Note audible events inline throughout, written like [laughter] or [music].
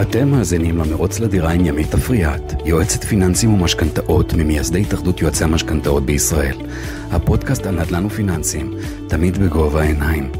אתם מאזינים למרוץ לדירה עם ימית אפריאט, יועצת פיננסים ומשכנתאות ממייסדי התאחדות יועצי המשכנתאות בישראל. הפודקאסט על נדל"ן ופיננסים, תמיד בגובה העיניים.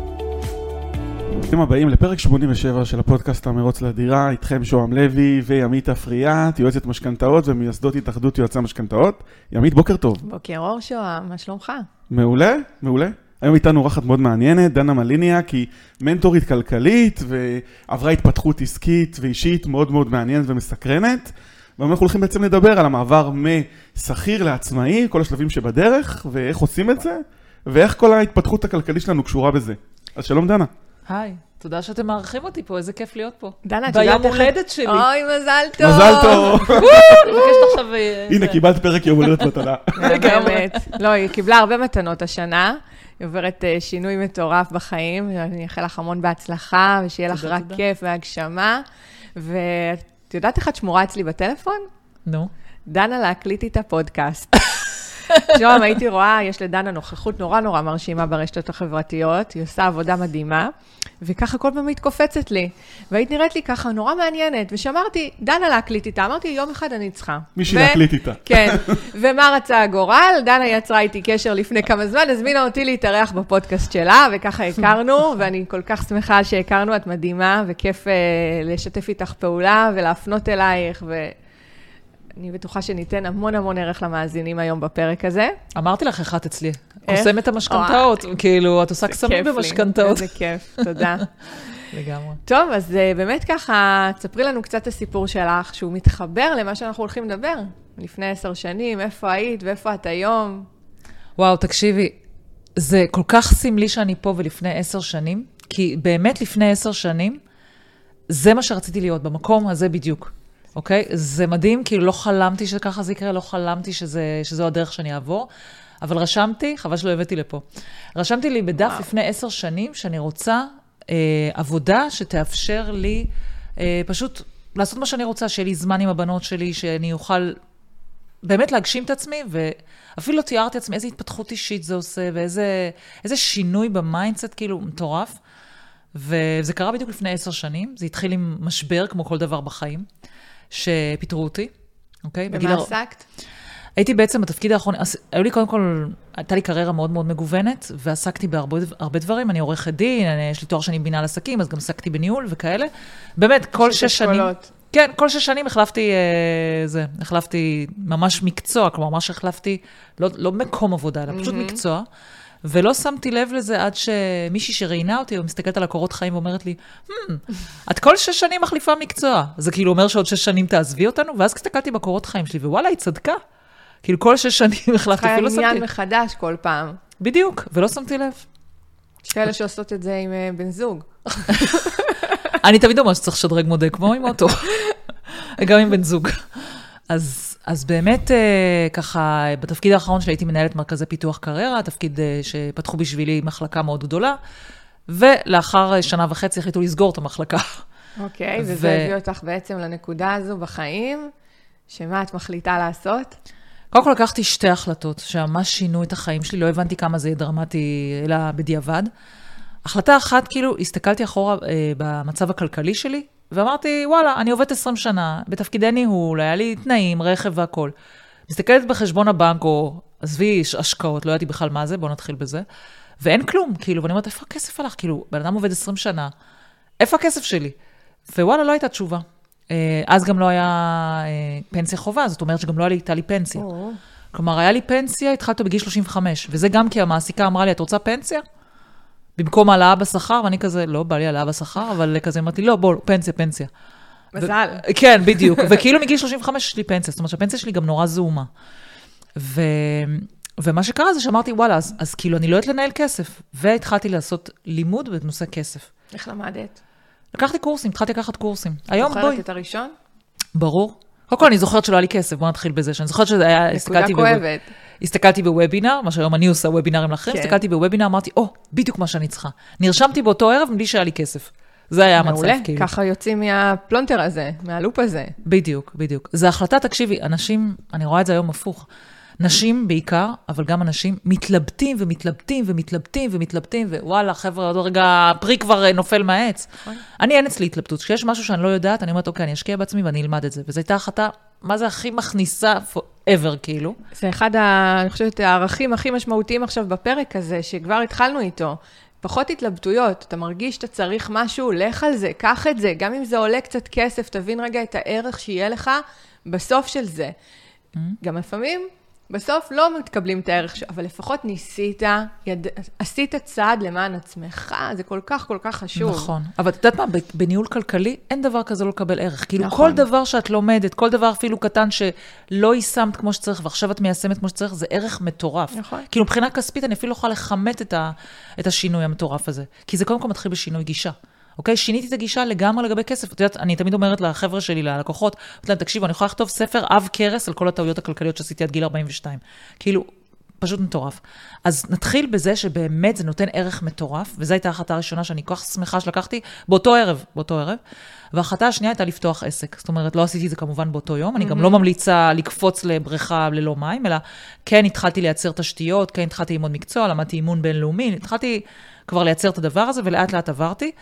ברוכים הבאים לפרק 87 של הפודקאסט המרוץ לדירה, איתכם שוהם לוי וימית אפריאט, יועצת משכנתאות ומייסדות התאחדות יועצי המשכנתאות. ימית, בוקר טוב. בוקר אור שוהם, מה שלומך? מעולה, מעולה. היום איתנו אורחת מאוד מעניינת, דנה מליניאק, היא מנטורית כלכלית ועברה התפתחות עסקית ואישית מאוד מאוד מעניינת ומסקרנת. והיום אנחנו הולכים בעצם לדבר על המעבר משכיר לעצמאי, כל השלבים שבדרך, ואיך עושים את זה, ואיך כל ההתפתחות הכלכלית שלנו קשורה בזה. אז שלום דנה. היי, תודה שאתם מארחים אותי פה, איזה כיף להיות פה. דנה, את יודעת ביום איך... הולדת שלי. אוי, מזל טוב. מזל טוב. [laughs] אני מבקשת עכשיו... אה, הנה. קיבלת פרק יום הולדת מתנה. באמת. לא, היא קיבלה הרבה מתנות השנה. היא עוברת אה, שינוי מטורף בחיים, אני אאחל לך המון בהצלחה, ושיהיה לך רק תודה. כיף והגשמה. ואת יודעת איך את שמורה אצלי בטלפון? נו. דנה להקליט איתה פודקאסט. שוהם, הייתי רואה, יש לדנה נוכחות נורא נורא מרשימה ברשתות החברתיות, היא עושה עבודה מדהימה, וככה כל פעם היא מתקופצת לי. והיית נראית לי ככה נורא מעניינת, ושאמרתי, דנה להקליט איתה, אמרתי, יום אחד אני צריכה. מישהי ו- להקליט איתה. כן, [laughs] ומה רצה הגורל? דנה יצרה איתי קשר לפני כמה זמן, הזמינה אותי להתארח בפודקאסט שלה, וככה הכרנו, [laughs] ואני כל כך שמחה שהכרנו, את מדהימה, וכיף אה, לשתף איתך פעולה ולהפנות אלייך, ואני בטוחה שניתן המון המון ערך למאזינים היום בפרק הזה. אמרתי לך את אצלי. את המשכנתאות. כאילו, את עושה קסמים במשכנתאות. איזה כיף, תודה. [laughs] לגמרי. טוב, אז אה, באמת ככה, תספרי לנו קצת את הסיפור שלך, שהוא מתחבר למה שאנחנו הולכים לדבר. לפני עשר שנים, איפה היית ואיפה את היום? וואו, תקשיבי, זה כל כך סמלי שאני פה ולפני עשר שנים, כי באמת לפני עשר שנים, זה מה שרציתי להיות, במקום הזה בדיוק, אוקיי? זה מדהים, כאילו לא חלמתי שככה זה יקרה, לא חלמתי שזה, שזו הדרך שאני אעבור, אבל רשמתי, חבל שלא הבאתי לפה, רשמתי לי בדף וואו. לפני עשר שנים שאני רוצה אה, עבודה שתאפשר לי אה, פשוט לעשות מה שאני רוצה, שיהיה לי זמן עם הבנות שלי, שאני אוכל באמת להגשים את עצמי, ואפילו לא תיארתי לעצמי איזה התפתחות אישית זה עושה, ואיזה איזה שינוי ב mindset, כאילו, מטורף. וזה קרה בדיוק לפני עשר שנים, זה התחיל עם משבר, כמו כל דבר בחיים, שפיטרו אותי, אוקיי? במה עסקת? הייתי בעצם בתפקיד האחרון, אז היו לי קודם כל, הייתה לי קריירה מאוד מאוד מגוונת, ועסקתי בהרבה הרבה דברים, אני עורכת דין, אני, יש לי תואר שני במנהל עסקים, אז גם עסקתי בניהול וכאלה. באמת, כל שש שנים... אשכולות. כן, כל שש שנים החלפתי, אה, זה, החלפתי ממש מקצוע, כלומר, ממש החלפתי, לא, לא מקום עבודה, אלא פשוט מקצוע. ולא שמתי לב לזה עד שמישהי שראיינה אותי, מסתכלת על הקורות חיים ואומרת לי, hmm, את כל שש שנים מחליפה מקצוע. זה כאילו אומר שעוד שש שנים תעזבי אותנו? ואז הסתכלתי בקורות חיים שלי, ווואלה, היא צדקה. כאילו, כל שש שנים [laughs] החלפתי, אפילו לא עניין שמתי... מחדש כל פעם. בדיוק, ולא שמתי לב. יש כאלה שעושות את זה עם אה, בן זוג. [laughs] אני תמיד אומרת שצריך לשדרג מודה, כמו עם אוטו, [laughs] גם עם בן זוג. אז, אז באמת, אה, ככה, בתפקיד האחרון שלי הייתי מנהלת מרכזי פיתוח קריירה, תפקיד אה, שפתחו בשבילי מחלקה מאוד גדולה, ולאחר אה, שנה וחצי החליטו לסגור את המחלקה. אוקיי, [laughs] ו- וזה הביא אותך בעצם לנקודה הזו בחיים, שמה את מחליטה לעשות? קודם כל לקחתי שתי החלטות שממש שינו את החיים שלי, לא הבנתי כמה זה דרמטי, אלא בדיעבד. החלטה אחת, כאילו, הסתכלתי אחורה אה, במצב הכלכלי שלי, ואמרתי, וואלה, אני עובדת 20 שנה, בתפקידי ניהול, היה לי תנאים, רכב והכול. מסתכלת בחשבון הבנק, או עזבי השקעות, לא ידעתי בכלל מה זה, בואו נתחיל בזה, ואין כלום, כאילו, ואני אומרת, איפה הכסף הלך? כאילו, בן אדם עובד 20 שנה, איפה הכסף שלי? ווואלה, לא הייתה תשובה. אה, אז גם לא היה אה, פנסיה חובה, זאת אומרת שגם לא הייתה לי פנסיה. כלומר, היה לי פנסיה, התחלתי בגיל 35, וזה גם כי המעסיקה אמרה לי, את רוצה פנסיה? במקום העלאה בשכר, ואני כזה, לא, בא לי העלאה בשכר, אבל כזה אמרתי, לא, בוא, פנסיה, פנסיה. מזל. ו- כן, בדיוק. [laughs] וכאילו מגיל 35 יש לי פנסיה, זאת אומרת שהפנסיה שלי גם נורא זעומה. ו... ומה שקרה זה שאמרתי, וואלה, אז, אז כאילו אני לא יודעת לנהל כסף. והתחלתי לעשות לימוד בנושא כסף. איך למדת? לקחתי קורסים, התחלתי לקחת קורסים. היום, זוכרת בואי, את הראשון? ברור. קודם כל, אני זוכרת שלא היה לי כסף, בואו נתחיל בזה, שאני זוכרת שזה היה, נקודה כואבת. הסתכלתי בוובינר, מה שהיום אני עושה וובינרים לאחרים, כן. הסתכלתי בוובינר, אמרתי, או, בדיוק מה שאני צריכה. נרשמתי באותו ערב בלי שהיה לי כסף. זה היה המצב, מעולה, כאילו. ככה יוצאים מהפלונטר הזה, מהלופ הזה. בדיוק, בדיוק. זו החלטה, תקשיבי, אנשים, אני רואה את זה היום הפוך. נשים בעיקר, אבל גם אנשים, מתלבטים ומתלבטים ומתלבטים ומתלבטים, ווואלה, חבר'ה, עוד רגע הפרי כבר אה, נופל מהעץ. אני, אין אצלי התלבטות. כשיש משהו שאני לא יודעת, אני אומרת, אוקיי, אני אשקיע בעצמי ואני אלמד את זה. וזו הייתה החלטה, מה זה הכי מכניסה ever, כאילו. זה אחד, ה, אני חושבת, הערכים הכי משמעותיים עכשיו בפרק הזה, שכבר התחלנו איתו. פחות התלבטויות, אתה מרגיש שאתה צריך משהו, לך על זה, קח את זה, גם אם זה עולה קצת כסף, תבין רגע את הערך שיהיה לך בסוף של זה. Mm-hmm. גם לפעמים בסוף לא מתקבלים את הערך, ש... אבל לפחות ניסית, יד... עשית צעד למען עצמך, זה כל כך כל כך חשוב. נכון. אבל את יודעת מה, בניהול כלכלי אין דבר כזה לא לקבל ערך. כאילו נכון. כל דבר שאת לומדת, כל דבר אפילו קטן שלא יישמת כמו שצריך, ועכשיו את מיישמת כמו שצריך, זה ערך מטורף. נכון. כאילו מבחינה כספית אני אפילו לא יכולה לכמת את, ה... את השינוי המטורף הזה. כי זה קודם כל מתחיל בשינוי גישה. אוקיי? שיניתי את הגישה לגמרי לגבי כסף. את יודעת, אני תמיד אומרת לחבר'ה שלי, ללקוחות, אומרת להם, תקשיבו, אני יכולה לכתוב ספר עב כרס על כל הטעויות הכלכליות שעשיתי עד גיל 42. כאילו, פשוט מטורף. אז נתחיל בזה שבאמת זה נותן ערך מטורף, וזו הייתה ההחלטה הראשונה שאני כל כך שמחה שלקחתי באותו ערב, באותו ערב. וההחלטה השנייה הייתה לפתוח עסק. זאת אומרת, לא עשיתי את זה כמובן באותו יום, אני גם לא ממליצה לקפוץ לבריכה ללא מים, אלא כן התחלתי לייצר תשתיות, כן התחלתי ללמוד מקצוע, למדתי אימון בינלאומי, התחלתי כבר לייצר את הדבר הזה, ולאט לאט עברתי.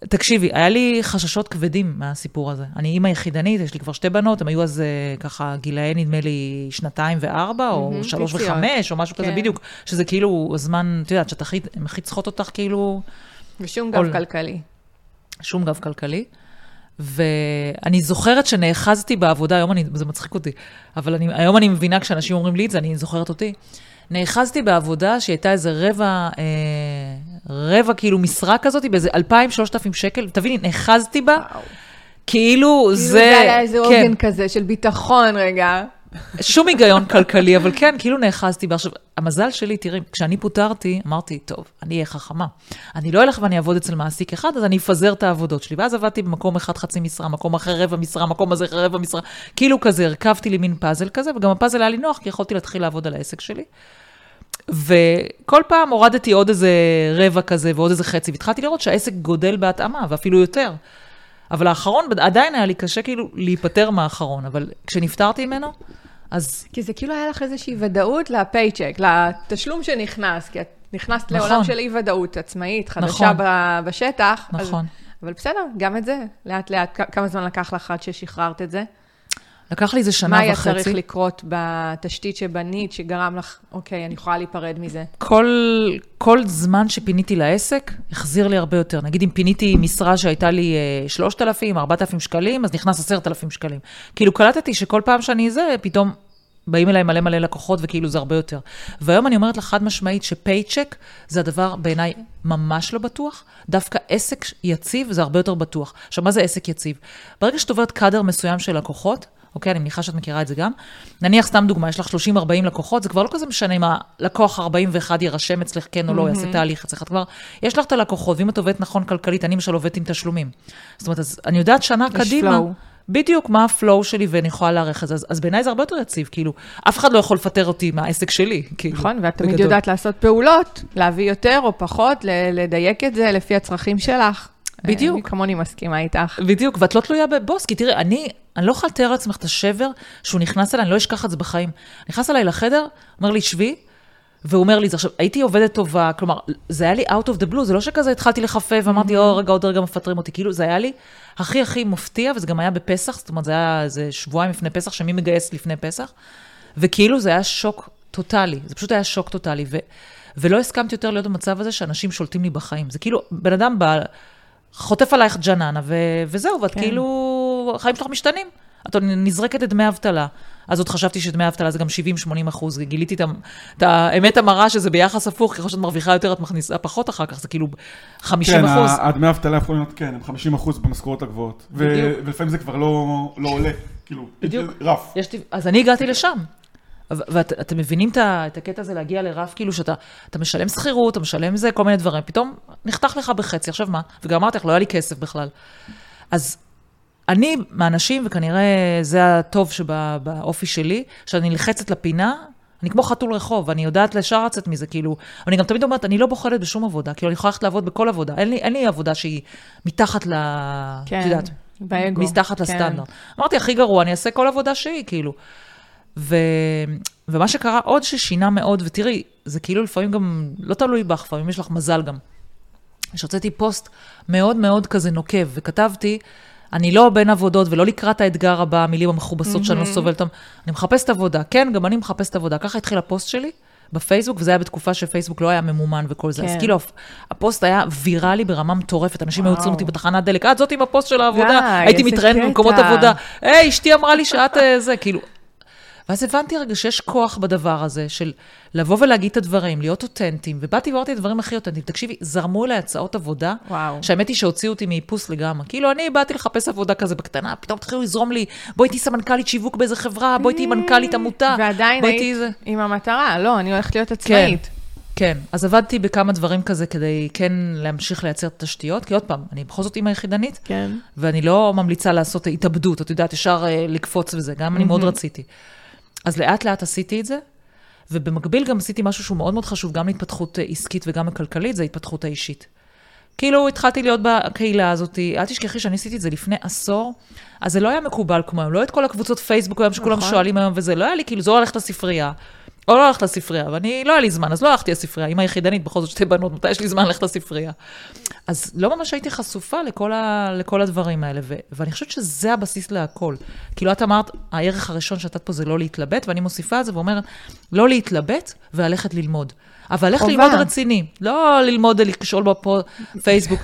תקשיבי, היה לי חששות כבדים מהסיפור הזה. אני אימא יחידנית, יש לי כבר שתי בנות, הם היו אז אה, ככה גילאי, נדמה לי, שנתיים וארבע, או mm-hmm, שלוש פיציות. וחמש, או משהו כן. כזה בדיוק, שזה כאילו הזמן, את יודעת, שאת הכי, הן הכי צריכות אותך כאילו... ושום גב כלכלי. שום גב כלכלי. ואני זוכרת שנאחזתי בעבודה, היום אני, זה מצחיק אותי, אבל אני, היום אני מבינה כשאנשים אומרים לי את זה, אני זוכרת אותי. נאחזתי בעבודה שהייתה איזה רבע, אה, רבע כאילו משרה כזאת, באיזה 2,000-3,000 שקל, תביני, נאחזתי בה, וואו. כאילו, כאילו זה... כאילו זה היה איזה כן. עוגן כזה של ביטחון רגע. שום היגיון כלכלי, אבל כן, כאילו נאחזתי בה. עכשיו, המזל שלי, תראי, כשאני פוטרתי, אמרתי, טוב, אני אהיה חכמה. אני לא אלך ואני אעבוד אצל מעסיק אחד, אז אני אפזר את העבודות שלי. ואז עבדתי במקום אחד חצי משרה, מקום אחר רבע משרה, מקום הזה רבע משרה. כאילו כזה, הרכבתי לי מין פאזל כזה, וגם הפאזל היה לי נוח, כי יכולתי להתחיל לעבוד על העסק שלי. וכל פעם הורדתי עוד איזה רבע כזה ועוד איזה חצי, והתחלתי לראות שהעסק גודל בהתאמה, ואפילו יותר. אבל האחרון, עדיין היה לי קשה כאילו להיפטר מהאחרון, אבל כשנפטרתי ממנו, אז... כי זה כאילו היה לך איזושהי ודאות לפייצ'ק, לתשלום שנכנס, כי את נכנסת נכון. לעולם של אי-ודאות עצמאית, חדשה נכון. בשטח. נכון. אז, אבל בסדר, גם את זה, לאט לאט, כמה זמן לקח לך עד ששחררת את זה? לקח לי איזה שנה וחצי. מה היה צריך לקרות בתשתית שבנית, שגרם לך, אוקיי, אני יכולה להיפרד מזה? כל, כל זמן שפיניתי לעסק, החזיר לי הרבה יותר. נגיד, אם פיניתי משרה שהייתה לי 3,000, אה, 4,000 שקלים, אז נכנס 10,000 שקלים. כאילו, קלטתי שכל פעם שאני זה, פתאום באים אליי מלא מלא לקוחות, וכאילו זה הרבה יותר. והיום אני אומרת לך חד משמעית שפייצ'ק זה הדבר בעיניי ממש לא בטוח, דווקא עסק יציב זה הרבה יותר בטוח. עכשיו, מה זה עסק יציב? ברגע שאת עוברת קאדר מסוים של לקוחות, אוקיי? אני מניחה שאת מכירה את זה גם. נניח, סתם דוגמה, יש לך 30-40 לקוחות, זה כבר לא כזה משנה אם הלקוח 41 יירשם אצלך כן או לא, יעשה תהליך אצלך. כבר, יש לך את הלקוחות, ואם את עובדת נכון כלכלית, אני למשל עובדת עם תשלומים. זאת אומרת, אז אני יודעת שנה קדימה. פלואו. בדיוק מה הפלואו שלי ואני יכולה להערך את זה. אז, אז בעיניי זה הרבה יותר יציב, כאילו, אף אחד לא יכול לפטר אותי מהעסק שלי, כאילו. נכון, ואת תמיד יודעת לעשות פעולות, להביא יותר או פחות, לדייק את זה לפי הצרכים שלך. בדיוק. אני כמוני מסכימה איתך. בדיוק, ואת לא תלויה בבוס, כי תראי, אני, אני לא יכולה לתאר לעצמך את השבר שהוא נכנס אליי, אני לא אשכח את זה בחיים. נכנס אליי לחדר, אומר לי, שבי, והוא אומר לי, עכשיו, הייתי עובדת טובה, כלומר, זה היה לי out of the blue, זה לא שכזה התחלתי לחפף ואמרתי, או, רגע, עוד רגע מפטרים אותי, כאילו, זה היה לי הכי הכי מפתיע, וזה גם היה בפסח, זאת אומרת, זה היה איזה שבועיים לפני פסח, שמי מגייס לפני פסח, וכאילו זה היה שוק טוטאלי, זה פשוט היה שוק טוטאלי, ו, ולא הסכמתי יותר להיות במצב הזה שאנשים שולטים לי בחיים. זה כאילו, בן אדם בא... חוטף עלייך ג'ננה, ו- וזהו, ואת כן. כאילו, החיים שלך משתנים. את נזרקת את דמי אבטלה. אז עוד חשבתי שדמי אבטלה זה גם 70-80 אחוז, גיליתי את, את האמת המרה שזה ביחס הפוך, ככל שאת מרוויחה יותר את מכניסה פחות אחר כך, זה כאילו 50 כן, אחוז. כן, הדמי אבטלה יכולים להיות, כן, הם 50 אחוז במשכורות הגבוהות. ולפעמים זה כבר לא, לא עולה, כאילו, בדיוק. רף. יש, אז אני הגעתי לשם. ואתם מבינים את הקטע הזה להגיע לרף, כאילו שאתה משלם שכירות, אתה משלם זה, כל מיני דברים, פתאום נחתך לך בחצי, עכשיו מה? וגם אמרתי לך, לא היה לי כסף בכלל. אז אני מהאנשים, וכנראה זה הטוב שבאופי שלי, שאני נלחצת לפינה, אני כמו חתול רחוב, אני יודעת לשער לצאת מזה, כאילו, אני גם תמיד אומרת, אני לא בוחרת בשום עבודה, כאילו, אני יכולה ללכת לעבוד בכל עבודה, אין לי, אין לי עבודה שהיא מתחת ל... כן, באגו. מתחת כן. לסטנדרט. אמרתי, הכי גרוע, אני אעשה כל עבודה שהיא, כאילו. ו... ומה שקרה עוד ששינה מאוד, ותראי, זה כאילו לפעמים גם, לא תלוי בך, לפעמים יש לך מזל גם. שהוצאתי פוסט מאוד מאוד כזה נוקב, וכתבתי, אני לא בין עבודות ולא לקראת האתגר הבא, המילים המכובסות שאני לא סובלת אותן, אני מחפשת עבודה. כן, גם אני מחפשת עבודה. ככה התחיל הפוסט שלי בפייסבוק, וזה היה בתקופה שפייסבוק לא היה ממומן וכל זה. כן. אז כאילו, הפ- הפוסט היה ויראלי ברמה מטורפת, אנשים היו עוצרים אותי בתחנת דלק, את זאת עם הפוסט של העבודה, די, היה קטע. במקומות עבודה, היי, אשתי אמרה לי שאת אה, זה, כאילו... ואז הבנתי רגע שיש כוח בדבר הזה של לבוא ולהגיד את הדברים, להיות אותנטיים, ובאתי ואמרתי את הדברים הכי אותנטיים. תקשיבי, זרמו אליי הצעות עבודה, וואו. שהאמת היא שהוציאו אותי מאיפוס לגמרי. כאילו, אני באתי לחפש עבודה כזה בקטנה, פתאום התחילו לזרום לי, בואי תהיי סמנכ"לית שיווק באיזה חברה, בואי תהיי מנכ"לית עמותה, ועדיין היית זה. עם המטרה, לא, אני הולכת להיות עצמאית. כן, אז עבדתי בכמה דברים כזה כדי כן להמשיך לייצר את התשתיות, כי עוד פעם, אני בכל זאת אימא יחידנית, כן. ואני לא ממליצה לעשות התאבדות, את יודעת, ישר אה, לקפוץ וזה, גם אני מאוד רציתי. אז לאט לאט עשיתי את זה, ובמקביל גם עשיתי משהו שהוא מאוד מאוד חשוב, גם להתפתחות אה, עסקית וגם הכלכלית, זה ההתפתחות האישית. כאילו התחלתי להיות בקהילה הזאת, אל תשכחי שאני עשיתי את זה לפני עשור, אז זה לא היה מקובל כמו היום, לא את כל הקבוצות פייסבוק היום שכולם נכון. שואלים היום וזה, לא היה לי כאילו, זו ללכת לספרייה, או לא ללכת לספרייה, ואני, לא היה לי זמן, אז לא הלכתי לספרייה, אימא יחידנית, בכל זאת שתי בנות, מתי יש לי זמן ללכת לספרייה? אז לא ממש הייתי חשופה לכל, ה, לכל הדברים האלה, ו, ואני חושבת שזה הבסיס להכל. כאילו, את אמרת, הערך הראשון שאת פה זה לא להתלבט, ואני מוסיפה את זה ואומרת, לא להתלבט וללכת ללמוד. אבל ללכת. ללמוד רציני, לא ללמוד, לשאול בפייסבוק.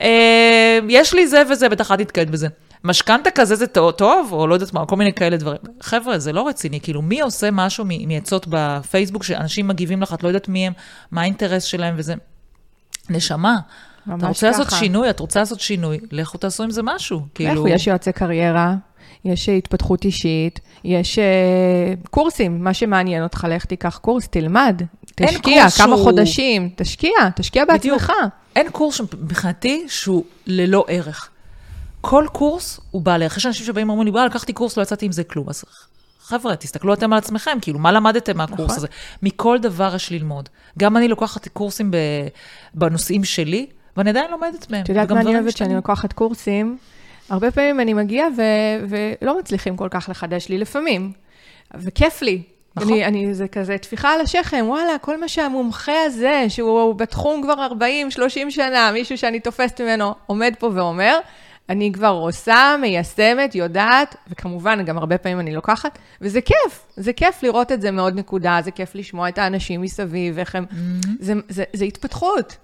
אה, יש לי זה וזה, בטח את נתקעת בזה. משכנתה כזה זה טוב, טוב, או לא יודעת מה, כל מיני כאלה דברים. חבר'ה, זה לא רציני, כאילו, מי עושה משהו מעצות בפייסבוק, שאנשים מגיבים לך, את לא יודעת מי הם, מה האינטרס שלהם וזה. נשמה, אתה רוצה לעשות ככה. שינוי, את רוצה לעשות שינוי, לכו תעשו עם זה משהו. כאילו, לכו, יש יועצי קריירה, יש אה, התפתחות אישית, יש אה, קורסים, מה שמעניין אותך, לך תיקח קורס, תלמד, תשקיע קורס כמה שהוא- חודשים, תשקיע, תשקיע בדיוק. בעצמך. אין קורס מבחינתי שהוא ללא ערך. כל קורס הוא בעל ערך. יש אנשים שבאים ואומרים לי, וואלה, לקחתי קורס, לא יצאתי עם זה כלום. אז חבר'ה, תסתכלו אתם על עצמכם, כאילו, מה למדתם מהקורס נכון. הזה? מכל דבר יש ללמוד. גם אני לוקחת קורסים. בנושאים שלי, ואני עדיין לומדת מהם. את יודעת מה אני אוהבת שאני. לוקחת קורסים? הרבה פעמים אני מגיעה ו- ולא מצליחים כל כך לחדש לי לפעמים, וכיף לי. נכון. אני, אני, זה כזה טפיחה על השכם, וואלה, כל מה שהמומחה הזה, שהוא בתחום כבר 40-30 שנה, מישהו שאני תופסת ממנו, עומד פה ואומר, אני כבר עושה, מיישמת, יודעת, וכמובן, גם הרבה פעמים אני לוקחת, וזה כיף, זה כיף לראות את זה מאוד נקודה, זה כיף לשמוע את האנשים מסביב, איך הם, זה, זה, זה התפתחות.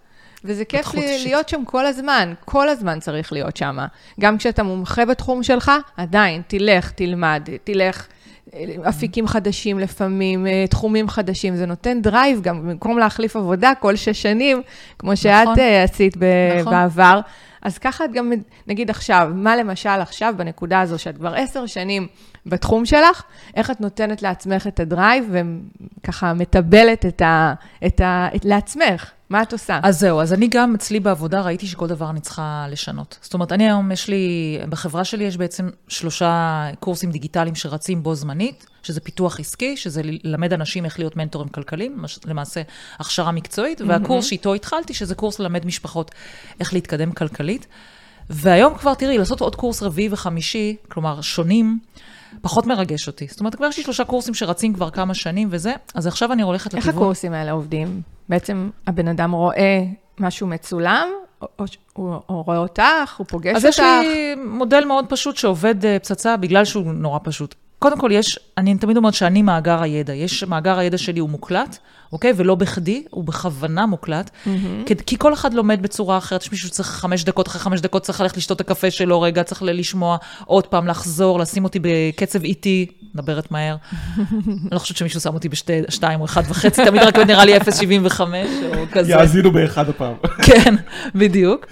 וזה כיף לי אישית. להיות שם כל הזמן, כל הזמן צריך להיות שם. גם כשאתה מומחה בתחום שלך, עדיין, תלך, תלמד, תלך, אה, אפיקים חדשים לפעמים, אה, תחומים חדשים, זה נותן drive גם, במקום להחליף עבודה כל שש שנים, כמו שאת נכון. אה, עשית ב- נכון. בעבר. אז ככה את גם, נגיד עכשיו, מה למשל עכשיו, בנקודה הזו, שאת כבר עשר שנים בתחום שלך, איך את נותנת לעצמך את ה drive וככה מטבלת את ה, את ה, את, לעצמך? מה את עושה? אז זהו, אז אני גם אצלי בעבודה ראיתי שכל דבר אני צריכה לשנות. זאת אומרת, אני היום, יש לי, בחברה שלי יש בעצם שלושה קורסים דיגיטליים שרצים בו זמנית, שזה פיתוח עסקי, שזה ללמד אנשים איך להיות מנטורים כלכליים, למעשה הכשרה מקצועית, והקורס שאיתו התחלתי, שזה קורס ללמד משפחות איך להתקדם כלכלית. והיום כבר, תראי, לעשות עוד קורס רביעי וחמישי, כלומר, שונים, פחות מרגש אותי. זאת אומרת, כבר יש לי שלושה קורסים שרצים כבר כמה שנים וזה, אז עכשיו אני הולכת איך לכיוון... הקורסים האלה עובדים? בעצם הבן אדם רואה משהו מצולם, ש- הוא, הוא רואה אותך, הוא פוגש אז אותך? יש לי מודל מאוד פשוט שעובד אה, פצצה בגלל שהוא נורא פשוט. קודם כל, יש, אני תמיד אומרת שאני מאגר הידע. יש, מאגר הידע שלי הוא מוקלט, אוקיי? ולא בכדי, הוא בכוונה מוקלט. Mm-hmm. כי, כי כל אחד לומד בצורה אחרת. יש מישהו שצריך חמש דקות, אחרי חמש דקות צריך ללכת לשתות את הקפה שלו רגע, צריך לשמוע עוד פעם, לחזור, לשים אותי בקצב איטי, מדברת מהר. אני לא חושבת שמישהו שם אותי בשתיים או אחד וחצי, תמיד רק נראה לי 0.75 או כזה. יאזינו באחד הפעם. כן, בדיוק.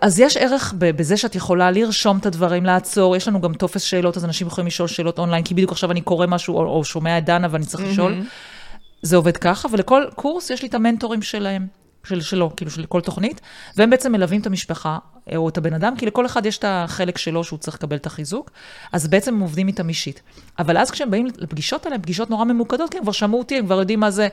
אז- יש ערך בזה שאת יכולה לרשום את הדברים, לעצור, יש לנו גם טופס שאלות, אז אנשים יכולים לשאול שאלות אונליין, כי בדיוק עכשיו אני קורא משהו, או, או שומע את דנה ואני צריך לשאול. זה עובד ככה, ולכל קורס יש לי את המנטורים שלהם, של, שלו, כאילו של כל תוכנית, והם בעצם מלווים את המשפחה, אה, או את הבן אדם, כי לכל אחד יש את החלק שלו שהוא צריך לקבל את החיזוק, אז בעצם הם עובדים איתם אישית. אבל אז כשהם באים לפגישות האלה, פגישות נורא ממוקדות, כי הם כבר שמעו אותי, הם כבר יודעים מה זה